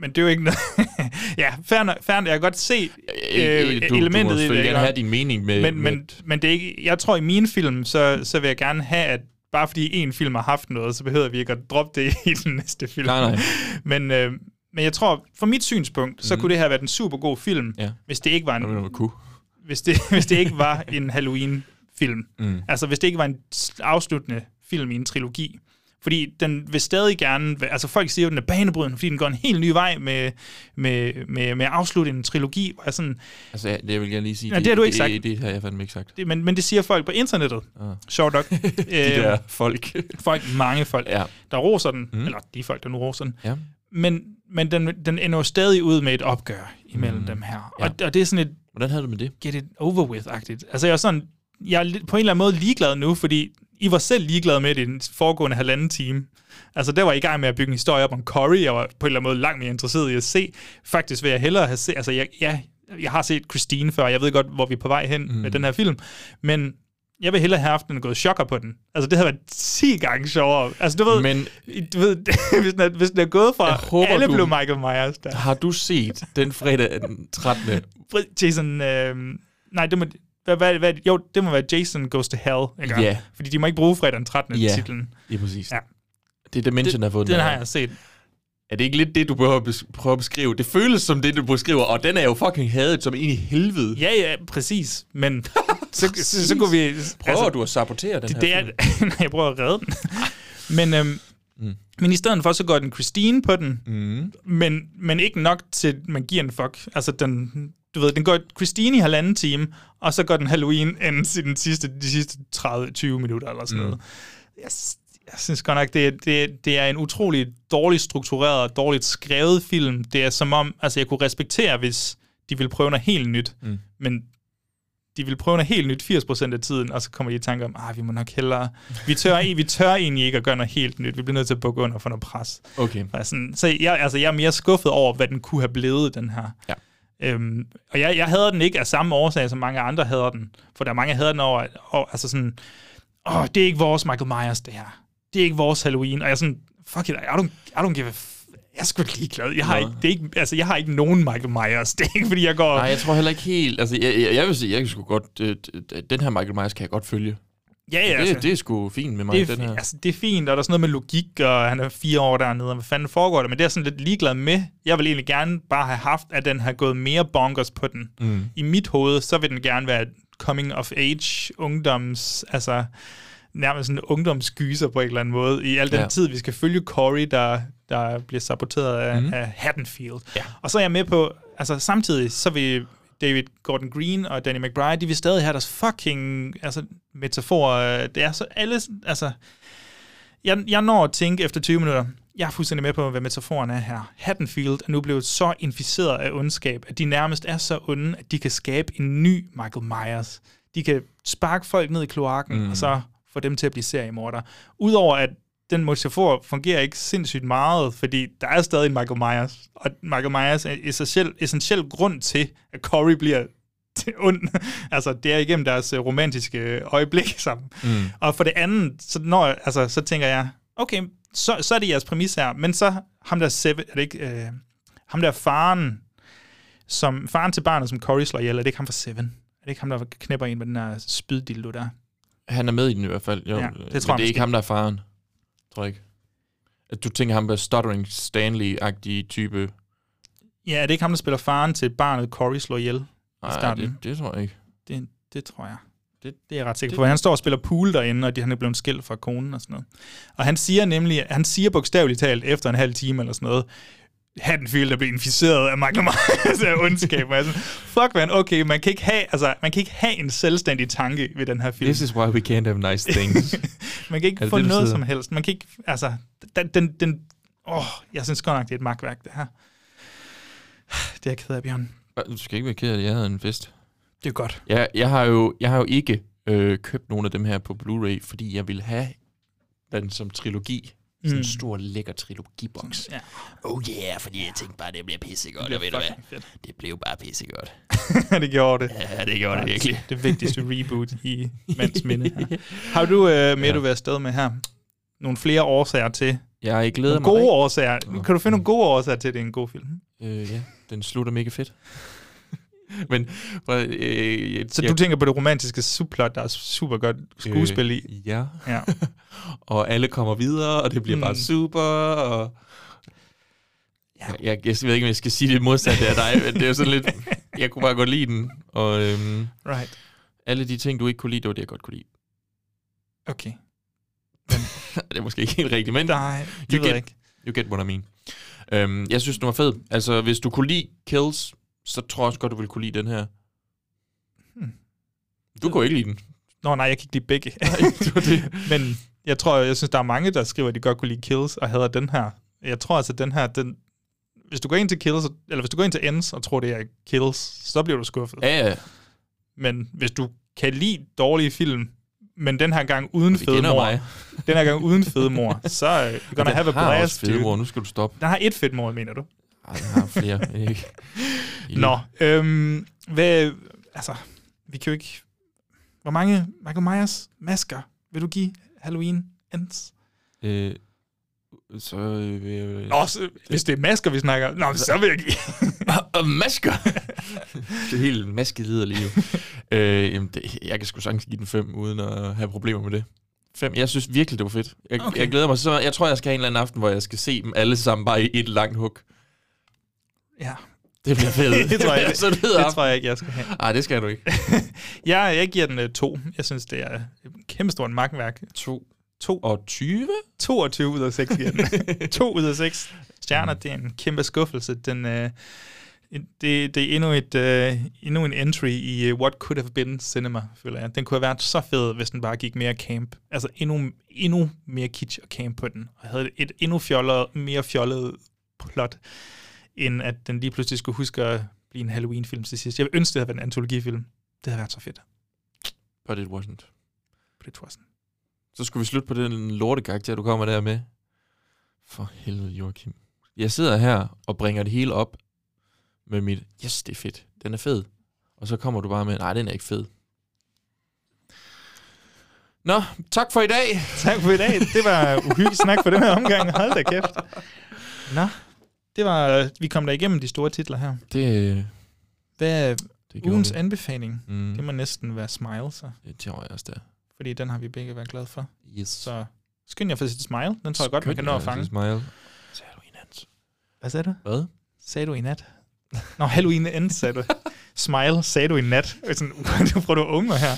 Men det er jo ikke noget... [LAUGHS] ja, fair, nok- fair, jeg kan godt se øh, Øh, du, elementet du i det. ikke? gerne have din mening med... men, med men, men det er ikke, jeg tror, i mine film, så, så vil jeg gerne have, at bare fordi en film har haft noget, så behøver vi ikke at droppe det [LAUGHS] i den næste film. Nej, nej. Men, øh, men jeg tror, fra mit synspunkt, så Mhm. kunne det her være en super god film, Ja. hvis det ikke var en, det kunne. hvis det, hvis det ikke var en Halloween-film. Mm. Altså, hvis det ikke var en afsluttende film i en trilogi, Fordi den vil stadig gerne... Altså folk siger jo, at den er banebrydende, fordi den går en helt ny vej med, med, med, med at afslutte en trilogi. Hvor jeg sådan, Altså, det vil jeg lige sige. Ja, det har du ikke det, sagt. Det, det har jeg fandme ikke sagt. det, men, men det siger folk på internettet. Ah. [LAUGHS] Sjovt nok. [LAUGHS] De der folk. [LAUGHS] folk, mange folk, Ja. der roser den. Mm. Eller de folk, der nu roser den. Ja. Men, men den, den ender jo stadig ud med et opgør imellem Mm. dem her. Ja. Og, og det er sådan et Hvordan havde du med det? get it over with-agtigt. Altså jeg er sådan, jeg er på en eller anden måde ligeglad nu, fordi I var selv ligeglade med det i den foregående halvanden time. Altså der var I i gang med at bygge en historie op om Corey, jeg var på en eller anden måde langt mere interesseret i at se. Faktisk vil jeg hellere have set, altså jeg, ja, jeg har set Christine før, jeg ved godt, hvor vi er på vej hen mm. med den her film, men jeg vil hellere have haft den gået chokker på den. Altså, det havde været 10 gange sjovere. Altså, du ved, Men- du ved [LAUGHS] hvis, den er, hvis den er gået fra, håber, alle du- blev Michael Myers der. Har du set den fredag den 13. Jason, øh, nej, det må, hvad, hvad, hvad, jo, det må være Jason Goes to Hell, ikke? Ja. Fordi de må ikke bruge fredag den 13. Ja, titlen. lige præcis. Ja. Det er Dimension, der har fået Den her. har jeg set. Er det ikke lidt det, du prøver at beskrive? Det føles som det, du beskriver, og den er jo fucking hadet som en i helvede. Ja, ja, præcis. Men [LAUGHS] så, så, så kunne vi... Prøver altså, du at sabotere den det, her det er, [LAUGHS] nej, jeg prøver at redde den. [LAUGHS] men, øhm, mm. men i stedet for, så går den Christine på den, mm. men, men ikke nok til, man giver en fuck. Altså, den, du ved, den går Christine i halvanden time, og så går den Halloween ends i den sidste, de sidste 30-20 minutter eller sådan Mm. noget. Jeg, jeg synes godt nok, det, det, det er en utrolig dårligt struktureret og dårligt skrevet film. Det er som om, altså jeg kunne respektere, hvis de ville prøve noget helt nyt, Mm. men de vil prøve noget helt nyt 80% af tiden, og så kommer de i tanke om, ah, vi må nok hellere... Vi tør, vi tør egentlig ikke at gøre noget helt nyt. Vi bliver nødt til at bukke under for noget pres. Okay. Sådan, så jeg, altså, jeg er mere skuffet over, hvad den kunne have blevet, den her. Ja. Øhm, og jeg, jeg havde den ikke af samme årsag, som mange andre havde den. For der er mange, der havde den over, over altså sådan, åh, det er ikke vores Michael Myers, det her. Det er ikke vores Halloween. Og jeg er sådan, fuck it, I don't, I don't give a f- jeg er sgu ligeglad. Jeg har, ikke, det er ikke, altså, jeg har ikke nogen Michael Myers. [LAUGHS] Det er ikke, fordi jeg går... Nej, jeg tror heller ikke helt... Altså, jeg, jeg, jeg vil sige, jeg kan sgu godt... Øh, den her Michael Myers kan jeg godt følge. Ja, ja, det, altså. det er sgu fint med mig, det er, den her. Altså, det er fint, og der er sådan noget med logik, og han er fire år dernede, og hvad fanden foregår der? Men det er jeg sådan lidt ligeglad med. Jeg vil egentlig gerne bare have haft, at den har gået mere bonkers på den. Mm. I mit hoved, så vil den gerne være coming of age, ungdoms, altså nærmest sådan en ungdomsgyser på en eller anden måde, i al den Ja. tid, vi skal følge Corey, der, der bliver saboteret af, mm. af Haddonfield. Ja. Og så er jeg med på, altså samtidig, så vil David Gordon Green og Danny McBride, de vil stadig have deres fucking altså, metaforer. Det er så alle, altså, jeg, jeg når at tænke efter 20 minutter, jeg er fuldstændig med på, hvad metaforen er her. Haddonfield er nu blevet så inficeret af ondskab, at de nærmest er så onde, at de kan skabe en ny Michael Myers. De kan sparke folk ned i kloakken, Mm. og så få dem til at blive seriemordere. Udover at den metafor fungerer ikke sindssygt meget, fordi der er stadig en Michael Myers, og Michael Myers er essentiel, essentiel grund til, at Corey bliver ond. [LAUGHS] altså, det er igennem deres øh, romantiske øjeblik [LAUGHS] sammen. Mm. Og for det andet, så, når, jeg- altså, så tænker jeg, okay, så, så er det jeres præmis her, men så ham der, seven, er det ikke, øh, ham der faren, som, faren til barnet, som Corey slår ihjel, er det ikke ham fra Seven? Er det ikke ham, der knæpper en med den der spyddildo der? Han er med i den i hvert fald. Jo, Ja, det tror men jeg det er ikke måske. ham, der er faren. Ikke. At du tænker ham der Stuttering Stanley-agtige type. Ja, er det ikke ham, der spiller faren til barnet, Corey slår ihjel i Nej, starten? det, det tror jeg ikke. Det, det tror jeg. Det, Det er jeg ret sikker på. Han står og spiller pool derinde, og de, han er blevet skilt fra konen og sådan noget. Og han siger nemlig, han siger bogstaveligt talt efter en halv time eller sådan noget, Haddonfield er blevet inficeret af af ondskab. Sådan, Fuck man, okay, man kan, ikke have, altså, man kan ikke have en selvstændig tanke ved den her film. This is why we can't have nice things. [LAUGHS] man kan ikke få det, noget som helst. Man kan ikke, altså, den, den, den åh, jeg synes godt nok, det er et magtværk, det her. Det er jeg ked af, Bjørn. Du skal ikke være ked af det, jeg havde en fest. Det er godt. Jeg, jeg, har, jo, jeg har jo ikke øh, købt nogle af dem her på Blu-ray, fordi jeg ville have den som trilogi. Sådan en Mm. stor, lækker trilogiboks. Ja. Oh yeah, fordi jeg tænkte bare, det bliver pissegodt. Det og bliver ved du hvad? fedt. Det blev bare pissegodt. [LAUGHS] det gjorde det. Ja, det gjorde det virkelig. Det vigtigste reboot i [LAUGHS] mands minde. Her. Har du øh, mere, du vil afsted med her? Nogle flere årsager til? Jeg glæder nogle mig gode rigtig- årsager. Kan du finde nogle gode årsager til, at det er en god film? Øh, ja, den slutter mega fedt. [LAUGHS] Men, prøv, øh, Så du tænker på det romantiske subplot, der er super godt skuespil i? Øh, ja. ja. [LAUGHS] og alle kommer videre, og det bliver mm. bare super, og... Ja. Jeg, jeg, jeg ved ikke, om jeg skal sige det modsatte af dig, men det er jo sådan lidt... [LAUGHS] Jeg kunne bare godt lide den, og øhm, Right. alle de ting, du ikke kunne lide, det var det, jeg godt kunne lide. Okay. det er måske ikke helt rigtigt, men Nej, det you jeg get, ikke. you get what I mean. Øhm, jeg synes, den var fed. Altså, hvis du kunne lide Kills, så tror jeg også godt, du ville kunne lide den her. Hmm. Du kunne ikke lide den. Nå nej, jeg kan ikke lide begge. Nej, det var det. [LAUGHS] Men jeg tror, jeg synes, der er mange, der skriver, at de godt kunne lide Kills, og hader den her. Jeg tror altså, den her, den, hvis du går ind til Kills, eller hvis du går ind til Ends og tror, det er Kills, så bliver du skuffet. Ja, ja. Men hvis du kan lide dårlige film, men den her gang uden fedmor, [LAUGHS] den her gang uden fedmor, så er you're gonna have a blast, fedmor, nu skal du stoppe. Den har et fedt mor, mener du? Har flere. [LAUGHS] Nå, øhm, hvad, altså, vi kan jo ikke... Hvor mange Michael Myers masker vil du give Halloween Ends? Øh, så... Øh, Nå, så, hvis det er masker, vi snakker, nå, så vil jeg give. [LAUGHS] og masker! det er helt maskeliderligt jo. øh, jamen, det, jeg kan sgu sagtens give den 5, uden at have problemer med det. 5. Jeg synes virkelig, det var fedt. Jeg, okay. jeg glæder mig så. Jeg tror, jeg skal have en eller anden aften, hvor jeg skal se dem alle sammen bare i et langt hug. Ja. Det bliver fedt. [LAUGHS] det tror jeg, [LAUGHS] så det, det, det tror jeg ikke, jeg skal have. Nej, det skal du ikke. [LAUGHS] Ja, jeg giver den uh, to. Jeg synes, det er et kæmpe stort magtværk. 2. To. Og 20? 22 ud af 6 giver den. 2 ud af 6 stjerner, det er en kæmpe skuffelse. Den, uh, det, det er endnu, et, uh, endnu en entry i uh, What Could Have Been Cinema, føler jeg. Den kunne have været så fed, hvis den bare gik mere camp. Altså endnu, endnu mere kitsch og camp på den. Og havde et endnu fjollet, mere fjollet plot, end at den lige pludselig skulle huske at blive en Halloween-film til sidst. Jeg ville ønske, det havde været en antologifilm. Det havde været så fedt. But it wasn't. But it wasn't. Så skulle vi slutte på den lortekarakter, du kommer der med. For helvede, Joachim. Jeg sidder her og bringer det hele op med mit, yes, det er fedt, den er fed. Og så kommer du bare med, nej, den er ikke fed. Nå, tak for i dag. Tak for i dag. Det var uhyggeligt snak for den her omgang. Hold da kæft. Nå, det var, vi kom da igennem de store titler her. Det, Hvad er det ugens vi. anbefaling? Mm. Det må næsten være Smile, så. Det tror jeg også, der. Fordi den har vi begge været glade for. Yes. Så skynd jer for sit Smile. Den tror jeg godt, man kan nå at fange. Smile. Hvad sagde du? Hvad? Sagde du i nat? Nå, Halloween end, sagde du. Smile, sagde du i nat. Sådan, [LAUGHS] du får du unge her.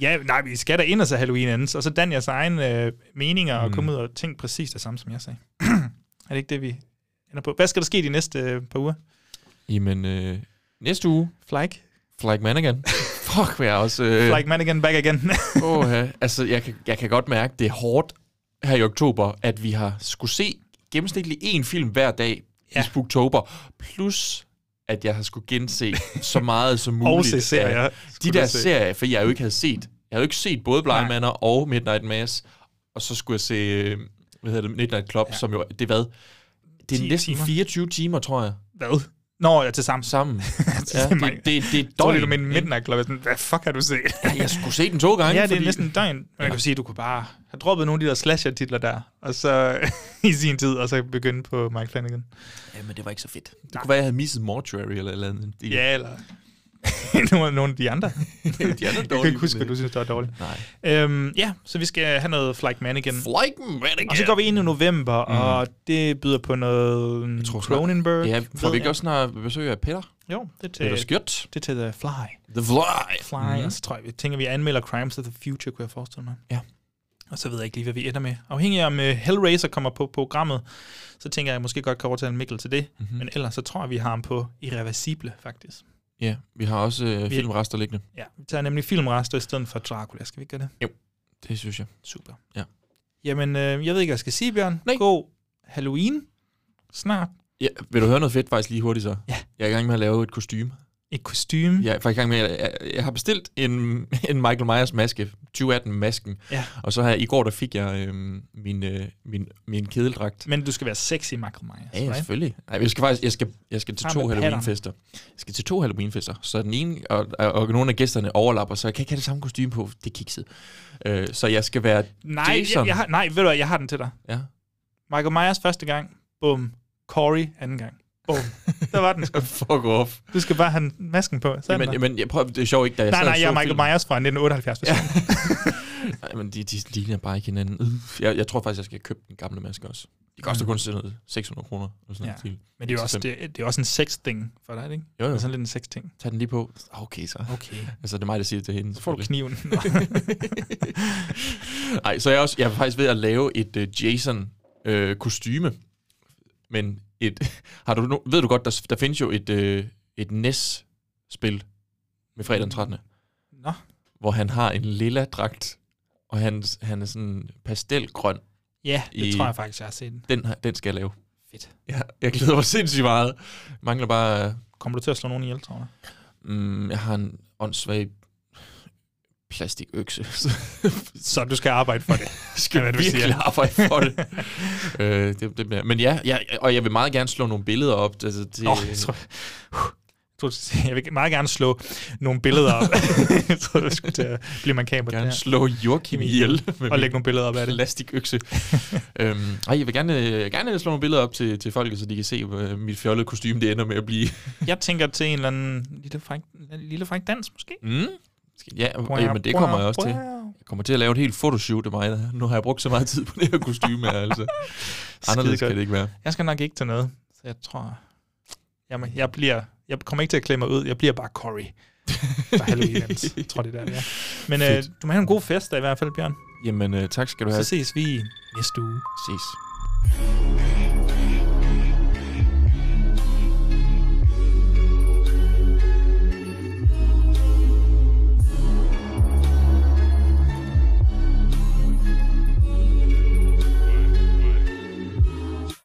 Ja, nej, vi skal da ind og se Halloween ends, og så dan jeres egne øh, meninger og Mm. komme ud og tænke præcis det samme, som jeg sagde. [CLEARS THROAT] er det ikke det, vi ender på? Hvad skal der ske de næste øh, par uger? Jamen, øh, næste uge. Flike? Flike Manigan. [LAUGHS] Fuck, hvad jeg også... Øh, Flike man again, back again. [LAUGHS] Åh, ja. altså, jeg kan, jeg kan godt mærke, det er hårdt her i oktober, at vi har skulle se gennemsnitligt én film hver dag ja. i Spooktober, plus at jeg har skulle gense så meget som [LAUGHS] muligt. Og se serier, af De der se. serier, for jeg jo ikke havde set. Jeg havde jo ikke set både Blind Manor og Midnight Mass, og så skulle jeg se, øh, hvad hedder det, Midnight Club, ja. som jo, det hvad? Det er 10 næsten timer. 24 timer, tror jeg. Hvad? Nå, ja, til sammen. Sammen. [LAUGHS] ja, det, det, det, det er Jeg tror, det er døgn, min ikke? Midnight Club. Jeg er sådan, Hvad fuck har du set? Ja, jeg skulle se den to gange, Ja, det er fordi- næsten en døgn. Man Ja. kan sige, at du kunne bare have droppet nogle af de der slasher-titler der, og så [LAUGHS] i sin tid, og så begynde på Mike Flanagan. Ja, men det var ikke så fedt. Det kunne være, jeg havde misset Mortuary eller eller andet. De- Ja, eller [LAUGHS] nogle, nogle af de andre. [LAUGHS] de andre Jeg kan ikke huske, hvad du synes, der var dårligt. Nej. Øhm, ja, så vi skal have noget Flyke Manigan. Flyke Manigan. Og så går vi ind i november, mm. og det byder på noget tror snart- Cronenberg. Ja, får vi ikke jeg. også snart besøg af Peter? Jo, det er til, Peter Skjørt. det er til The Fly. The Fly. Fly, mm. og så tror jeg, vi tænker, vi anmelder Crimes of the Future, kunne jeg forestille mig. Ja. Og så ved jeg ikke lige, hvad vi ender med. Afhængig af, om uh, Hellraiser kommer på programmet, så tænker jeg, at jeg måske godt kan overtale Mikkel til det. Mhm. Mm-hmm. Men ellers så tror jeg, vi har ham på Irreversible, faktisk. Ja, vi har også øh, Vi- filmrester liggende. Ja, vi tager nemlig filmrester i stedet for Dracula. Skal vi ikke gøre det? Jo, det synes jeg. Super. Ja. Jamen, øh, jeg ved ikke, hvad jeg skal sige, Bjørn. Nej. God Halloween snart. Ja, vil du høre noget fedt faktisk lige hurtigt så? Ja. Jeg er i gang med at lave et kostume. Et kostume? I gang med, at jeg, jeg har bestilt en, [LAUGHS] en Michael Myers maske, 2018-masken. Ja. Og så her i går, der fik jeg øh, min, øh, min, min kedeldragt. Men du skal være sexy, Michael Myers. Ja, ja, right? selvfølgelig. Nej, jeg skal faktisk jeg skal, jeg skal til to Halloween-fester. Jeg skal til to Halloween-fester. Så den ene, og, og, og nogle af gæsterne overlapper, så jeg kan ikke have det samme kostume på. Det er kikset. Øh, så jeg skal være Nej, Jason. jeg, jeg har, nej, ved du hvad, jeg har den til dig. Ja. Michael Myers første gang. Bum. Corey anden gang. Bum. Der var den sgu. [LAUGHS] Fuck off. Du skal bare have masken på. Sådan Jamen, der. jamen, jeg prøver, det er sjovt ikke, da jeg nej, nej, jeg er Michael filmen. Myers fra 1978. Ja. [LAUGHS] [LAUGHS] Nej, men de, de ligner bare ikke hinanden. Øh, Jeg, jeg tror faktisk, jeg skal købe den gamle maske også. De koster Mm. kun sådan noget 600 kroner. Eller sådan Ja. noget. Men det er jo også, 6-5. det, det er også en sex-ting for dig, ikke? Jo, jo. Det er sådan lidt en sex-ting. Tag den lige på. Okay, så. Okay. Altså, det er mig, der siger det til hende. Så får du kniven. Nej, så jeg er, også, jeg er faktisk ved at lave et uh, Jason-kostyme. men et, har du, no- ved du godt, der, der findes jo et, uh, et NES-spil med fredag den 13. Nå. Hvor han har en lilla dragt, og han, han er sådan pastelgrøn. Ja, det tror jeg faktisk, jeg har set. Den, den skal jeg lave. Fedt. Ja, jeg glæder mig sindssygt meget. Mangler bare... Kommer du til at slå nogen ihjel, tror jeg? Mm, jeg har en åndssvag plastikøkse. [LAUGHS] Så du skal arbejde for det. [LAUGHS] skal du virkelig siger. arbejde for det. [LAUGHS] øh, det, det men ja, ja, og jeg vil meget gerne slå nogle billeder op. Altså, det, Nå, jeg tror, jeg, vil meget gerne slå nogle billeder op. jeg tror, du skulle til at blive makaber. gerne der. slå Joachim ihjel. Og lægge nogle billeder op af det. Plastikøkse. øhm, ej, jeg vil gerne, gerne slå nogle billeder op til, til folket, så de kan se, hvad mit fjollede kostume det ender med at blive. Jeg tænker til en eller anden lille fræk, lille fræk dans, måske. Mm. Ja, og, jamen, det kommer jeg også til. Jeg kommer til at lave et helt fotoshoot af mig. Nu har jeg brugt så meget tid på det her kostume her, altså. [LAUGHS] Anderledes kan det ikke være. Jeg skal nok ikke til noget, så jeg tror... Jamen, jeg bliver... Jeg kommer ikke til at klemme mig ud. Jeg bliver bare Cory. For Halloween. [LAUGHS] tror, det er der, det er. Men øh, du må have en god fest da, i hvert fald, Bjørn. Jamen, øh, tak skal du have. Så ses vi næste uge. Ses.